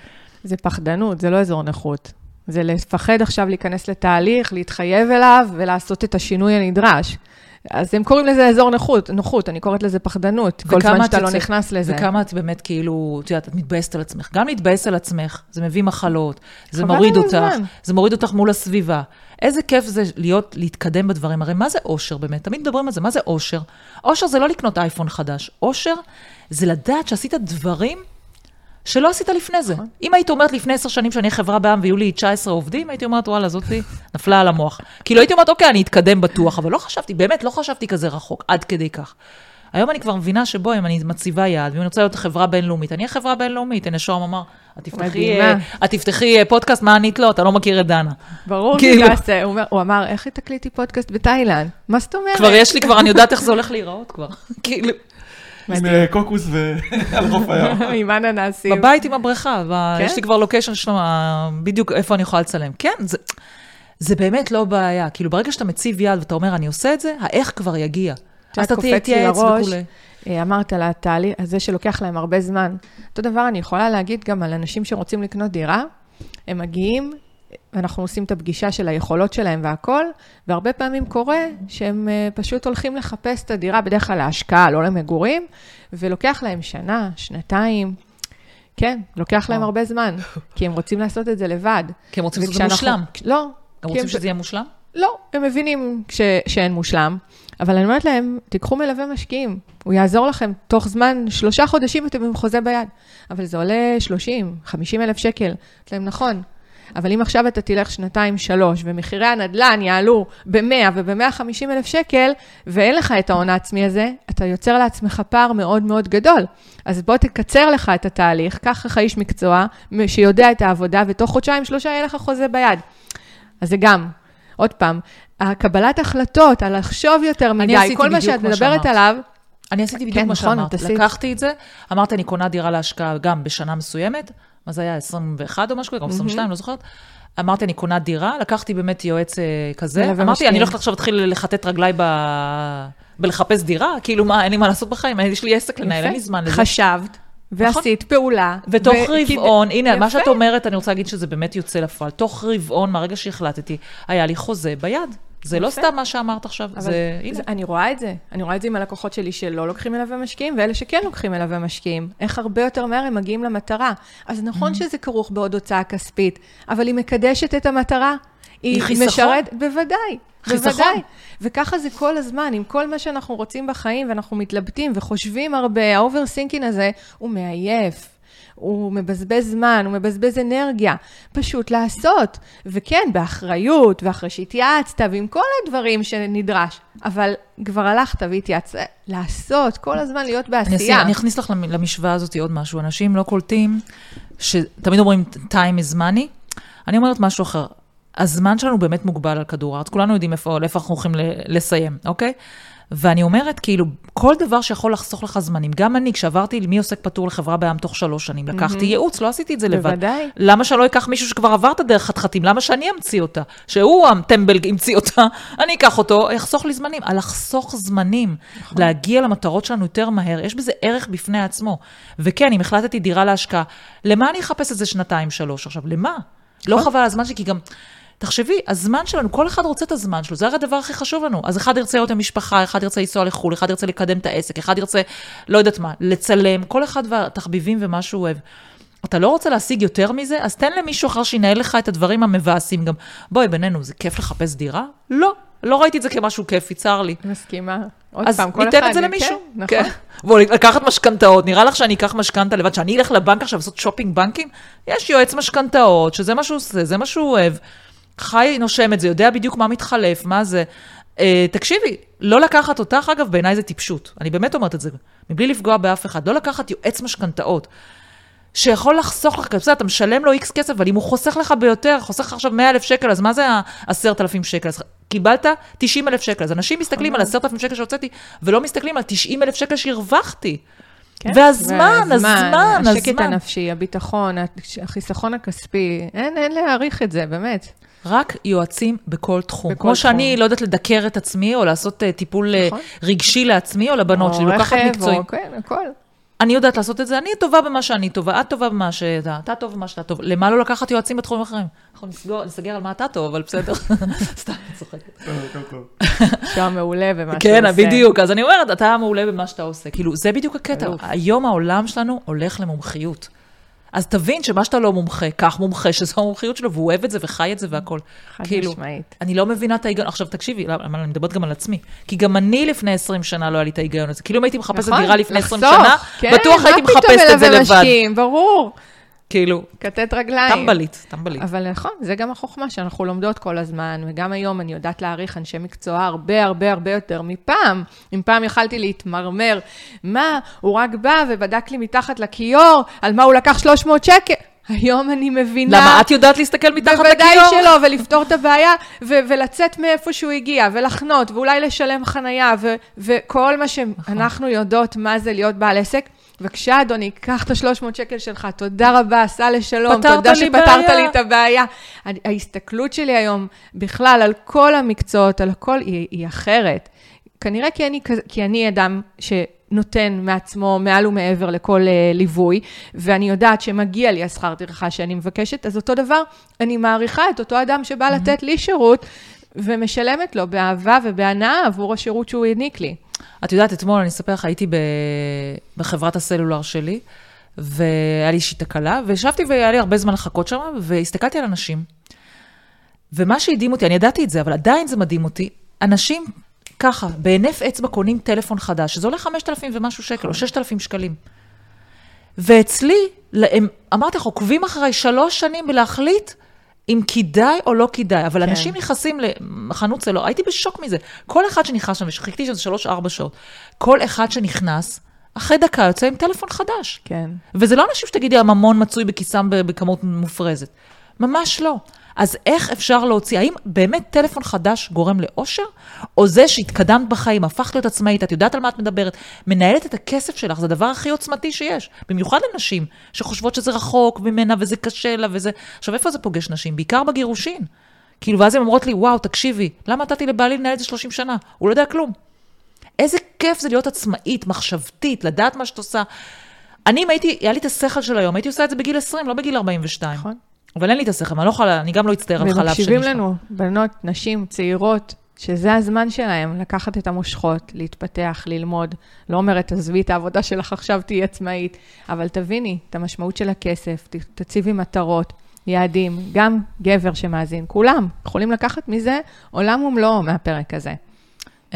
זה פחדנות, זה לא אזור נכות. זה לפחד עכשיו להיכנס לתהליך, להתחייב אליו ולעשות את השינוי הנדרש. אז הם קוראים לזה אזור נוחות, נוחות, אני קוראת לזה פחדנות, כל זמן את שאתה לא נכנס לזה. וכמה את באמת כאילו, את יודעת, את מתבאסת על עצמך. גם להתבאס על עצמך, זה מביא מחלות, זה מוריד אותך, הזמן. זה מוריד אותך מול הסביבה. איזה כיף זה להיות, להתקדם בדברים. הרי מה זה אושר באמת? תמיד מדברים על זה, מה זה אושר? אושר זה לא לקנות אייפון חדש. אושר זה לדעת שעשית דברים שלא עשית לפני זה. נכון. אם היית אומרת לפני עשר שנים שאני חברה בעם ויהיו לי 19 עובדים, הייתי אומרת, וואלה, זאתי נפלה על המוח. כאילו הייתי אומרת, אוקיי, אני אתקדם בטוח, אבל לא חשבתי, באמת, לא חשבתי כזה רחוק, עד כדי כך. היום אני כבר מבינה שבו, אם אני מציבה יעד, ואם אני רוצה להיות חברה בינלאומית, אני אהיה חברה בינלאומית. הנה, שוהם אמר, את תפתחי. אה, את תפתחי אה, פודקאסט, מה ענית לו? אתה לא מכיר את דנה. ברור כאילו. הוא אומר- הוא אמר, איך היא תקליטי פודקאסט בתאילנד? מה זאת אומרת? כבר יש לי, כבר, אני יודעת איך זה הולך להיראות כבר. [laughs] כאילו, עם אה, קוקוס ועל [laughs] חוף הים. [laughs] עם אננסים. בבית עם הבריכה, כן? יש לי כבר לוקיישן שלו, בדיוק איפה אני יכולה לצלם. כן, זה, זה באמת לא בעיה. כאילו, ברגע שאתה מציב יד ואתה אומר, אני עושה את זה, האיך כבר יגיע. אתה לי תתייעץ לראש, וכולי. אה, אמרת על התהליך הזה שלוקח להם הרבה זמן. אותו דבר אני יכולה להגיד גם על אנשים שרוצים לקנות דירה, הם מגיעים, אנחנו עושים את הפגישה של היכולות שלהם והכול, והרבה פעמים קורה שהם אה, פשוט הולכים לחפש את הדירה, בדרך כלל להשקעה, לא למגורים, ולוקח להם שנה, שנתיים. כן, לוקח להם וואו. הרבה זמן, כי הם רוצים לעשות את זה לבד. כי הם רוצים לעשות את זה מושלם. לא. הם רוצים שזה יהיה מושלם? לא, הם מבינים ש, שאין מושלם, אבל אני אומרת להם, תיקחו מלווה משקיעים, הוא יעזור לכם תוך זמן, שלושה חודשים אתם עם חוזה ביד, אבל זה עולה 30, 50 אלף שקל. אמרתי להם, נכון, אבל אם עכשיו אתה תלך שנתיים, שלוש, ומחירי הנדל"ן יעלו ב-100 וב-150 אלף שקל, ואין לך את ההון העצמי הזה, אתה יוצר לעצמך פער מאוד מאוד גדול. אז בוא תקצר לך את התהליך, קח לך איש מקצוע שיודע את העבודה, ותוך חודשיים, שלושה יהיה לך חוזה ביד. אז זה גם, עוד פעם, הקבלת החלטות, על לחשוב יותר מדי, כל מה שאת מדברת. עליו, אני עשיתי בדיוק כן, מה נכון, שאמרת. לקחתי את זה, אמרתי, אני קונה דירה להשקעה גם בשנה מסוימת, מה זה היה, 21 או משהו, גם 22, לא זוכרת. אמרתי, אני קונה דירה, לקחתי באמת יועץ אה, כזה, אמרתי. אני הולכת עכשיו להתחיל לכתת רגליי ב... בלחפש דירה, כאילו מה, אין לי מה לעשות בחיים, יש לי עסק לנהל, אין לי זמן לזה. חשבת, ועשית פעולה. ותוך ו- רבעון, הנה, מה. שאת אומרת, אני רוצה להגיד שזה באמת יוצא לפועל. תוך רבעון, מהרגע שהחלטתי, היה לי חוזה ביד. זה לא. סתם מה שאמרת עכשיו, זה, הנה. זה, אני רואה את זה. אני רואה את זה עם הלקוחות שלי שלא לוקחים מלווה משקיעים, ואלה שכן לוקחים מלווה משקיעים. איך הרבה יותר מהר הם מגיעים למטרה. אז נכון Mm-hmm. שזה כרוך בעוד הוצאה כספית, אבל היא מקדשת את המטרה. היא היא חיסכון? משרת, בוודאי. חיסכון. בוודאי. וככה זה כל הזמן, עם כל מה שאנחנו רוצים בחיים, ואנחנו מתלבטים וחושבים הרבה, ה overthinking הזה, הוא מעייף. הוא מבזבז זמן, הוא מבזבז אנרגיה. פשוט לעשות. וכן, באחריות, ואחרי שהתייעצת, ועם כל הדברים שנדרש. אבל כבר הלכת והתייעצת. לעשות, כל הזמן להיות בעשייה. אני אכניס לך למ- למשוואה הזאת עוד משהו. אנשים לא קולטים, שתמיד אומרים time is money. אני אומרת משהו אחר. הזמן שלנו באמת מוגבל על כדור הארץ, כולנו יודעים איפה, לאיפה אנחנו הולכים לסיים, אוקיי? ואני אומרת, כאילו, כל דבר שיכול לחסוך לך זמנים, גם אני, כשעברתי מעוסק פטור לחברה בעם תוך שלוש שנים, לקחתי ייעוץ, לא עשיתי את זה לבד. בוודאי. למה שלא אקח מישהו שכבר עבר את הדרך חתחתים? למה שאני אמציא אותה? שהוא הטמבל המציא אותה, [laughs] אני אקח אותו, יחסוך לי זמנים. על לחסוך זמנים, להגיע למטרות שלנו יותר מהר, יש בזה ערך בפני עצמו. וכן, אם החלטתי דירה להשקעה, למה אני אחפש את זה שנתיים, שלוש עכשיו? למה? לא חבל על הזמן שלי, כי גם... תחשבי, הזמן שלנו, כל אחד רוצה את הזמן שלו, זה הרי הדבר הכי חשוב לנו. אז אחד ירצה להיות עם משפחה, אחד ירצה לנסוע לחו"ל, אחד ירצה לקדם את העסק, אחד ירצה, לא יודעת מה, לצלם, כל אחד והתחביבים ומה שהוא אוהב. אתה לא רוצה להשיג יותר מזה? אז תן למישהו אחר שינהל לך את הדברים המבאסים גם. בואי, בינינו, זה כיף לחפש דירה? לא. לא ראיתי את זה כמשהו כיפי, צר לי. מסכימה. עוד אז פעם, כל אחד... ניתן את זה למישהו. כן, נכון. כן. בואו, לקחת משכנתאות, נראה לך שאני אקח משכנתה לבד, שאני אלך לבנק עכשיו לעשות שופינג בנקים? יש יועץ משכנתאות, שזה מה שהוא עושה, זה מה שהוא אוהב. חי, נושם את זה, יודע בדיוק מה מתחלף, מה זה. אה, תקשיבי, לא לקחת אותך, אגב, בעיניי זה טיפשות. אני באמת אומרת את זה, מבלי לפגוע באף אחד. לא לקחת יועץ משכנתאות. שיכול לחסוך לך, בסדר, אתה משלם לו איקס כסף, אבל אם הוא חוסך לך ביותר, חוסך לך עכשיו 100 אלף שקל, אז מה זה ה-10,000 שקל? אז קיבלת 90 אלף שקל. אז אנשים מסתכלים על 10,000 שקל שהוצאתי, ולא מסתכלים על 90 אלף שקל שהרווחתי. כן. והזמן, הזמן, השקט הזמן. הנפשי, הביטחון, החיסכון הכספי, אין, אין להעריך את זה, באמת. רק יועצים בכל תחום. בכל כמו שאני תחום. לא יודעת לדקר את עצמי, או לעשות אה, טיפול אה, נכון. רגשי לעצמי, או לבנות שלי, או לוקחת רכב, מקצועי. או כן, הכל. אני יודעת לעשות את זה, אני טובה במה שאני טובה, את טובה במה שאתה, אתה טוב במה שאתה טוב. למה לא לקחת יועצים בתחומים אחרים? אנחנו נסגור, נסגר על מה אתה טוב, אבל בסדר. [laughs] סתם, אני צוחקת. שהוא [laughs] מעולה במה שהוא עושה. כן, בדיוק. אז אני אומרת, אתה מעולה במה שאתה עושה. כאילו, זה בדיוק הקטע. היום העולם שלנו הולך למומחיות. אז תבין שמה שאתה לא מומחה, קח מומחה שזו המומחיות שלו, והוא אוהב את זה וחי את זה והכל. חד כאילו, משמעית. אני לא מבינה את ההיגיון. עכשיו, תקשיבי, למה אני מדברת גם על עצמי. כי גם אני לפני 20 שנה לא היה לי את ההיגיון הזה. כאילו, אם הייתי מחפשת נכון, דירה לפני 20 לחסוך, שנה, כן, בטוח הייתי מחפשת את זה לבד. משקיעים, ברור. כאילו, כתת רגליים. טמבלית, טמבלית. אבל נכון, זה גם החוכמה שאנחנו לומדות כל הזמן, וגם היום אני יודעת להעריך אנשי מקצוע הרבה הרבה הרבה יותר מפעם. אם פעם יכלתי להתמרמר, מה, הוא רק בא ובדק לי מתחת לכיור, על מה הוא לקח 300 שקל. היום אני מבינה... למה את יודעת להסתכל מתחת לכיור? בוודאי שלא, ולפתור את הבעיה, ו- ולצאת מאיפה שהוא הגיע, ולחנות, ואולי לשלם חנייה, ו- וכל מה שאנחנו יודעות מה זה להיות בעל עסק. בבקשה, אדוני, קח את ה-300 שקל שלך, תודה רבה, סע לשלום, תודה שפתרת בעיה. לי את הבעיה. ההסתכלות שלי היום, בכלל, על כל המקצועות, על הכל, היא, היא אחרת. כנראה כי אני, כי אני אדם שנותן מעצמו מעל ומעבר לכל uh, ליווי, ואני יודעת שמגיע לי השכר טרחה שאני מבקשת, אז אותו דבר, אני מעריכה את אותו אדם שבא Mm-hmm. לתת לי שירות, ומשלמת לו באהבה ובהנאה עבור השירות שהוא העניק לי. את יודעת, אתמול, אני אספר לך, הייתי ב... בחברת הסלולר שלי, והיה לי איזושהי תקלה, וישבתי והיה לי הרבה זמן לחכות שם, והסתכלתי על אנשים. ומה שהדהים אותי, אני ידעתי את זה, אבל עדיין זה מדהים אותי, אנשים ככה, בהינף אצבע קונים טלפון חדש, שזה עולה 5,000 ומשהו שקל, או 6,000 שקלים. ואצלי, הם, אמרתי לך, עוקבים אחריי שלוש שנים בלהחליט אם כדאי או לא כדאי, אבל כן. אנשים נכנסים לחנות סלולר, הייתי בשוק מזה. כל אחד שנכנס שם, וחיכיתי שם שלוש-ארבע שעות, כל אחד שנכנס, אחרי דקה יוצא עם טלפון חדש. כן. וזה לא אנשים שתגידי, הממון מצוי בכיסם בכמות מופרזת. ממש לא. אז איך אפשר להוציא, האם באמת טלפון חדש גורם לאושר? או זה שהתקדמת בחיים, הפכת להיות עצמאית, את יודעת על מה את מדברת, מנהלת את הכסף שלך, זה הדבר הכי עוצמתי שיש. במיוחד לנשים שחושבות שזה רחוק ממנה וזה קשה לה וזה... עכשיו, איפה זה פוגש נשים? בעיקר בגירושין. כאילו, ואז הן אומרות לי, וואו, תקשיבי, למה נתתי לבעלי לנהל את זה 30 שנה? הוא לא יודע כלום. איזה כיף זה להיות עצמאית, מחשבתית, לדעת מה שאת עושה. אני, אם הייתי, היה לי את השכל של היום, הייתי עושה את זה בגיל 20, לא בגיל 42. נכון. אבל אין לי את השכל, אני לא יכולה, אני גם לא אצטער על חלב שנשפך. ומקשיבים לנו, בנות, נשים, צעירות, שזה הזמן שלהם לקחת את המושכות, להתפתח, ללמוד. לא אומרת, עזבי את העבודה שלך עכשיו, תהיי עצמאית, אבל תביני את המשמעות של הכסף, תציבי מטרות, יעדים, גם גבר שמאזין, כולם יכולים לקחת מזה עולם ומלואו מהפרק הזה.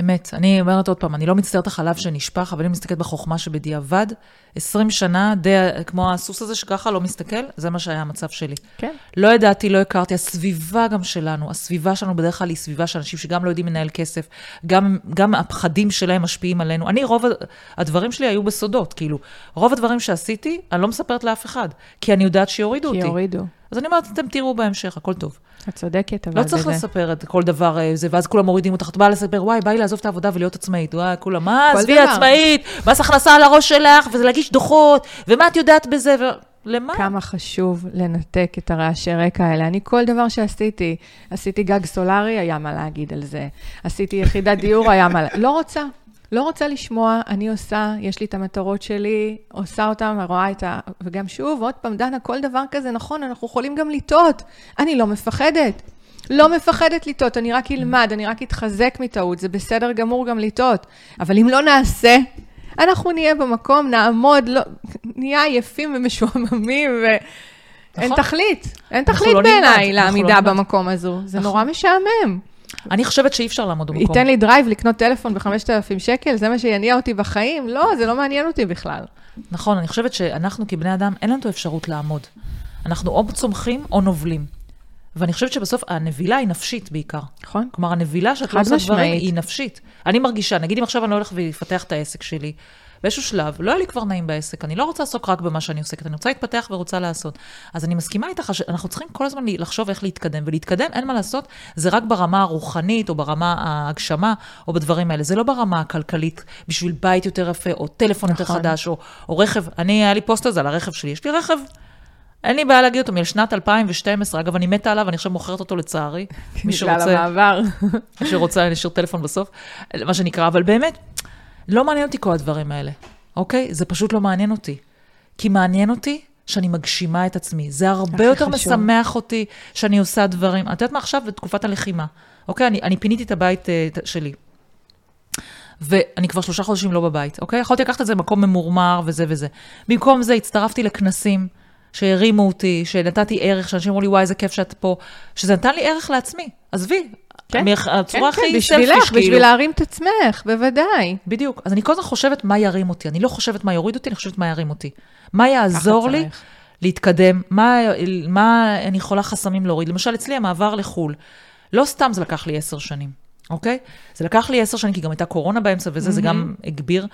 אמת, אני אומרת עוד פעם, אני לא מצטערת החלב שנשפך, אבל אני מסתכלת בחוכמה שבדיעבד, 20 שנה, די כמו הסוס הזה שככה לא מסתכל, זה מה שהיה המצב שלי. כן. לא ידעתי, לא הכרתי, הסביבה גם שלנו, הסביבה שלנו בדרך כלל היא סביבה של אנשים שגם לא יודעים לנהל כסף, גם, גם הפחדים שלהם משפיעים עלינו. אני, רוב הדברים שלי היו בסודות, כאילו, רוב הדברים שעשיתי, אני לא מספרת לאף אחד, כי אני יודעת שיורידו כי אותי. יורידו. אז אני אומרת, אתם תראו בהמשך, הכל טוב. את צודקת, אבל לא צריך בזה. לספר את כל דבר אה, זה, ואז כולם מורידים אותך. את באה לספר, וואי, בא לי לעזוב את העבודה ולהיות עצמאית. וואי, כולם, מה, עזבי. עצמאית, מס הכנסה על הראש שלך, וזה להגיש דוחות, ומה את יודעת בזה, ו... למה? כמה חשוב לנתק את הרעשי רקע האלה. אני, כל דבר שעשיתי, עשיתי גג סולארי, היה מה להגיד על זה. עשיתי יחידת דיור, היה מה... לא רוצה. לא רוצה לשמוע, אני עושה, יש לי את המטרות שלי, עושה אותן, רואה את ה... וגם שוב, עוד פעם, דנה, כל דבר כזה, נכון, אנחנו יכולים גם לטעות. אני לא מפחדת. לא מפחדת לטעות, אני רק אלמד, אני רק אתחזק מטעות, זה בסדר גמור גם לטעות. אבל אם לא נעשה, אנחנו נהיה במקום, נעמוד, לא, נהיה עייפים ומשועממים, ואין נכון. תכלית. אין תכלית לא בעיניי לא לעמידה נלמד. במקום הזו. זה נכון. נורא משעמם. אני חושבת שאי אפשר לעמוד במקום. ייתן לי drive לקנות טלפון ב-5,000 שקל, זה מה שיניע אותי בחיים? לא, זה לא מעניין אותי בכלל. נכון, אני חושבת שאנחנו כבני אדם, אין לנו את האפשרות לעמוד. אנחנו או צומחים או נובלים. ואני חושבת שבסוף הנבילה היא נפשית בעיקר. נכון? כלומר, הנבילה שאת לא עושה דברים. היא נפשית. אני מרגישה, נגיד אם עכשיו אני לא הולך ואפתח את העסק שלי, באיזשהו שלב, לא היה לי כבר נעים בעסק, אני לא רוצה לעסוק רק במה שאני עוסקת, אני רוצה להתפתח ורוצה לעשות. אז אני מסכימה איתך שאנחנו צריכים כל הזמן לחשוב איך להתקדם, ולהתקדם, אין מה לעשות, זה רק ברמה הרוחנית, או ברמה ההגשמה, או בדברים האלה. זה לא ברמה הכלכלית, בשביל בית יותר יפה, או טלפון יותר נכון. חדש, או, או רכב. אני, היה לי פוסט על זה, על הרכב שלי. יש לי רכב, אין לי בעיה להגיד אותו, משנת 2012, אגב, אני מתה עליו, אני עכשיו מוכרת אותו לצערי. [laughs] מי בגלל שרוצה... המעבר. [laughs] מי שרוצה להשאיר טלפון בסוף, מה שנקרא, אבל באמת, לא מעניין אותי כל הדברים האלה, אוקיי? זה פשוט לא מעניין אותי. כי מעניין אותי שאני מגשימה את עצמי. זה הרבה יותר חשוב. משמח אותי שאני עושה דברים. את יודעת מה עכשיו? בתקופת הלחימה. אוקיי? אני, אני פיניתי את הבית ת- שלי. ואני כבר שלושה חודשים לא בבית, אוקיי? יכולתי לקחת את זה למקום ממורמר וזה וזה. במקום זה הצטרפתי לכנסים שהרימו אותי, שנתתי ערך, שאנשים אמרו לי, וואי, איזה כיף שאת פה, שזה נתן לי ערך לעצמי. עזבי, כן, מ- כן, הצורה כן, הכי בשבילך, סלפיש, כאילו. בשביל להרים את עצמך, בוודאי. בדיוק. אז אני כל הזמן חושבת מה ירים אותי. אני לא חושבת מה יוריד אותי, אני חושבת מה ירים אותי. מה יעזור לי צריך. להתקדם, מה, מה אני יכולה חסמים להוריד. למשל, אצלי המעבר לחו"ל, לא סתם זה לקח לי עשר שנים, אוקיי? זה לקח לי עשר שנים, כי גם הייתה קורונה באמצע וזה, זה גם הגביר.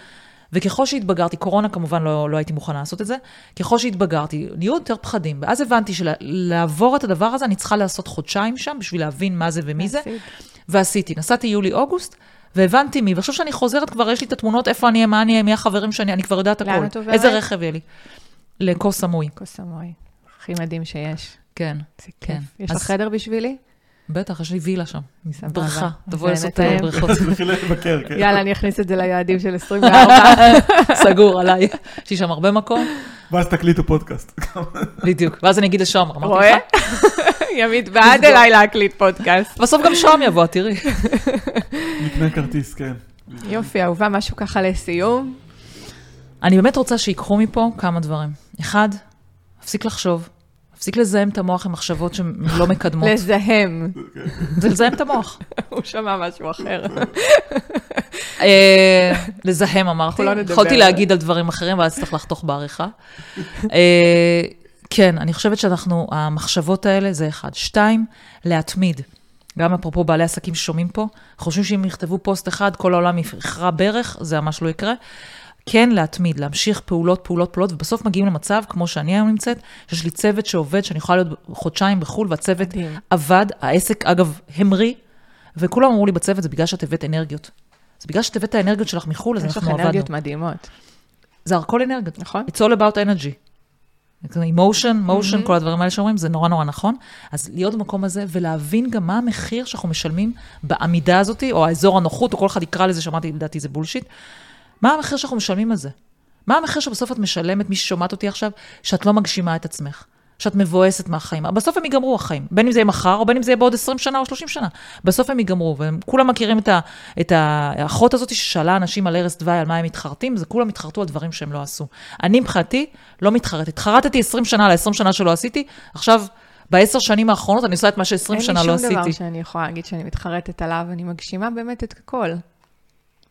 וככל שהתבגרתי, קורונה כמובן לא, לא הייתי מוכנה לעשות את זה, ככל שהתבגרתי, נהיו יותר פחדים. ואז הבנתי שלעבור את הדבר הזה, אני צריכה לעשות חודשיים שם בשביל להבין מה זה ומי זה. עשית. ועשיתי. נסעתי יולי-אוגוסט, והבנתי מי, ועכשיו שאני חוזרת כבר, יש לי את התמונות, איפה אני אהיה, מה אני אהיה, מי החברים שאני, אני כבר יודעת לאן הכול. את עוברת? איזה רכב יהיה לי. לכוס סמוי, כוס המוי. הכי מדהים שיש. כן. זה כן. כיף. יש אז- לך חדר בשבילי? בטח, יש לי וילה שם. בריכה, אז תבואי לעשות נתאם. אה, בריכות. [laughs] תתחיל לבקר, כן. יאללה, אני אכניס את זה ליעדים של [laughs] 24. סגור עליי. יש לי שם הרבה מקום, ואז תקליטו פודקאסט. בדיוק. ואז אני אגיד לשם, אמרתי רואה? לך. [laughs] ימית בעד אליי להקליט פודקאסט. בסוף גם שוהם יבוא, תראי. נקנה כרטיס, כן. יופי, אהובה, משהו ככה לסיום. אני באמת רוצה שיקחו מפה כמה דברים. אחד, להפסיק לחשוב. להפסיק לזהם את המוח עם מחשבות שהן לא מקדמות. לזהם. זה לזהם את המוח. הוא שמע משהו אחר. אה, לזהם אמרתי, אנחנו לא נדבר יכולתי להגיד על דברים אחרים, ואז צריך לחתוך בעריכה. אה, כן, אני חושבת שאנחנו, המחשבות האלה זה אחד. שתיים, להתמיד. גם אפרופו בעלי עסקים ששומעים פה, חושבים שאם יכתבו פוסט אחד, כל העולם יכרע ברך, זה ממש לא יקרה. כן להתמיד, להמשיך פעולות, פעולות, פעולות, ובסוף מגיעים למצב, כמו שאני היום נמצאת, שיש לי צוות שעובד, שאני יכולה להיות חודשיים בחו"ל, והצוות מדהים. עבד, העסק, אגב, המריא, וכולם אמרו לי בצוות, זה בגלל שאת הבאת אנרגיות. זה בגלל שאת הבאת את האנרגיות שלך מחו"ל, אז יש לך אנחנו עבדנו. אנרגיות מדהימות. זה הכל אנרגיות. נכון. It's all about energy. emotion, motion, כל הדברים האלה שאומרים, זה נורא נורא נכון. אז להיות במקום הזה ולהבין גם מה המחיר שאנחנו משלמים בעמידה הזאת, או האזור הנוחות, או כל אחד יקרא לזה, שמעתי, לדעתי זה בולשיט. מה המחיר שאנחנו משלמים על זה? מה המחיר שבסוף את משלמת, מי ששומעת אותי עכשיו, שאת לא מגשימה את עצמך? שאת מבואסת מהחיים. בסוף הם ייגמרו החיים, בין אם זה יהיה מחר, או בין אם זה יהיה בעוד 20 שנה או 30 שנה. בסוף הם ייגמרו, וכולם מכירים את, ה, את האחות הזאת ששאלה אנשים על ערש דווי, על מה הם מתחרטים, זה כולם התחרטו על דברים שהם לא עשו. אני מבחינתי לא מתחרטת. התחרטתי 20 שנה על ה-20 שנה שלא עשיתי, עכשיו, בעשר שנים האחרונות אני עושה את מה ש-20 שנה לא אין לי שום דבר עשיתי. שאני יכולה להגיד שאני מתחרטת עליו, אני מגשימה באמת את הכל.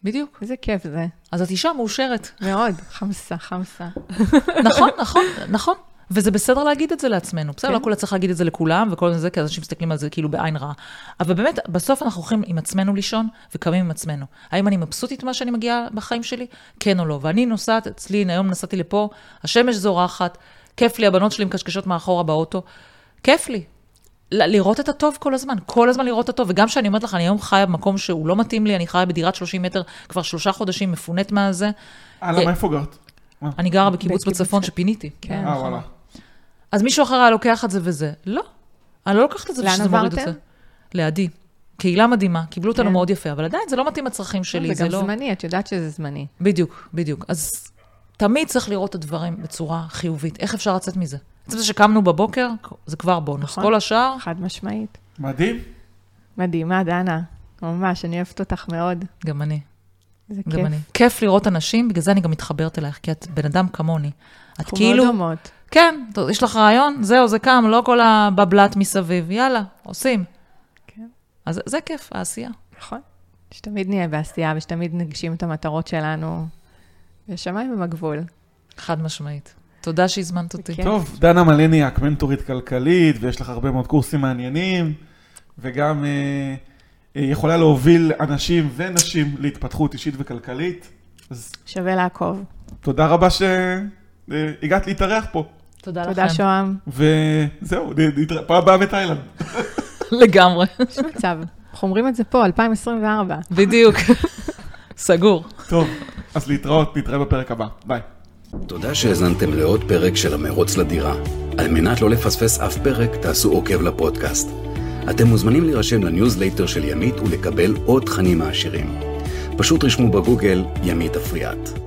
בדיוק. איזה כיף זה. אז את אישה מאושרת. מאוד. חמסה, חמסה. נכון, נכון, נכון. וזה בסדר להגיד את זה לעצמנו. בסדר, כן. לא כולה צריך להגיד את זה לכולם, וכל זה, כי אנשים מסתכלים על זה כאילו בעין רעה. אבל באמת, בסוף אנחנו הולכים עם עצמנו לישון, וקמים עם עצמנו. האם אני מבסוטית ממה שאני מגיעה בחיים שלי? כן או לא. ואני נוסעת, אצלי, היום נסעתי לפה, השמש זורחת, כיף לי, הבנות שלי מקשקשות מאחורה באוטו, כיף לי. ל- לראות את הטוב כל הזמן, כל הזמן לראות את הטוב. וגם כשאני אומרת לך, אני היום חיה במקום שהוא לא מתאים לי, אני חיה בדירת 30 מטר כבר שלושה חודשים, מפונית מהזה. אה, למה, איפה גרת? אני גרה בקיבוץ בצפון שפיניתי. כן. אה, וואלה. אז מישהו אחר היה לוקח את זה וזה. לא, אני לא לוקחת את זה שזה מוריד את עברתם? זה. לידי. קהילה מדהימה, קיבלו אותנו כן. מאוד יפה, אבל עדיין זה לא מתאים לצרכים שלי, זה זה גם לא... זמני, את יודעת שזה זמני. בדיוק, בדיוק. אז תמיד צריך לראות את הדברים בצורה חיובית. איך אפשר לצאת מזה? עצם זה שקמנו בבוקר, זה כבר בונוס. נכון. כל השאר, חד משמעית. מדהים. מדהימה, דנה. ממש, אני אוהבת אותך מאוד. גם אני, זה גם כיף. אני. כיף לראות אנשים, בגלל זה אני גם מתחברת אלייך, כי את בן אדם כמוני. את אנחנו כאילו, מאוד דומות. כן, טוב, יש לך רעיון, זהו, זה קם, לא כל הבבלת מסביב, יאללה, עושים. כן. אז זה כיף, העשייה. נכון. שתמיד נהיה בעשייה ושתמיד נגשים את המטרות שלנו. והשמיים הם הגבול. חד משמעית. תודה שהזמנת אותי. טוב, דנה מלניאק, מנטורית כלכלית, ויש לך הרבה מאוד קורסים מעניינים, וגם אה, אה, יכולה להוביל אנשים ונשים להתפתחות אישית וכלכלית. אז שווה לעקוב. תודה רבה שהגעת להתארח פה. תודה תודה, לכם. שוהם. וזהו, פעם הבאה בתאילנד. [laughs] לגמרי, יש מצב. אנחנו אומרים את זה פה, 2024. בדיוק. [laughs] סגור. טוב, אז להתראות, נתראה בפרק הבא. ביי. תודה שהאזנתם לעוד פרק של המרוץ לדירה. על מנת לא לפספס אף פרק, תעשו עוקב לפודקאסט. אתם מוזמנים להירשם לניוזלייטר של ימית ולקבל עוד תכנים מעשירים. פשוט רשמו בגוגל ימית אפריאט.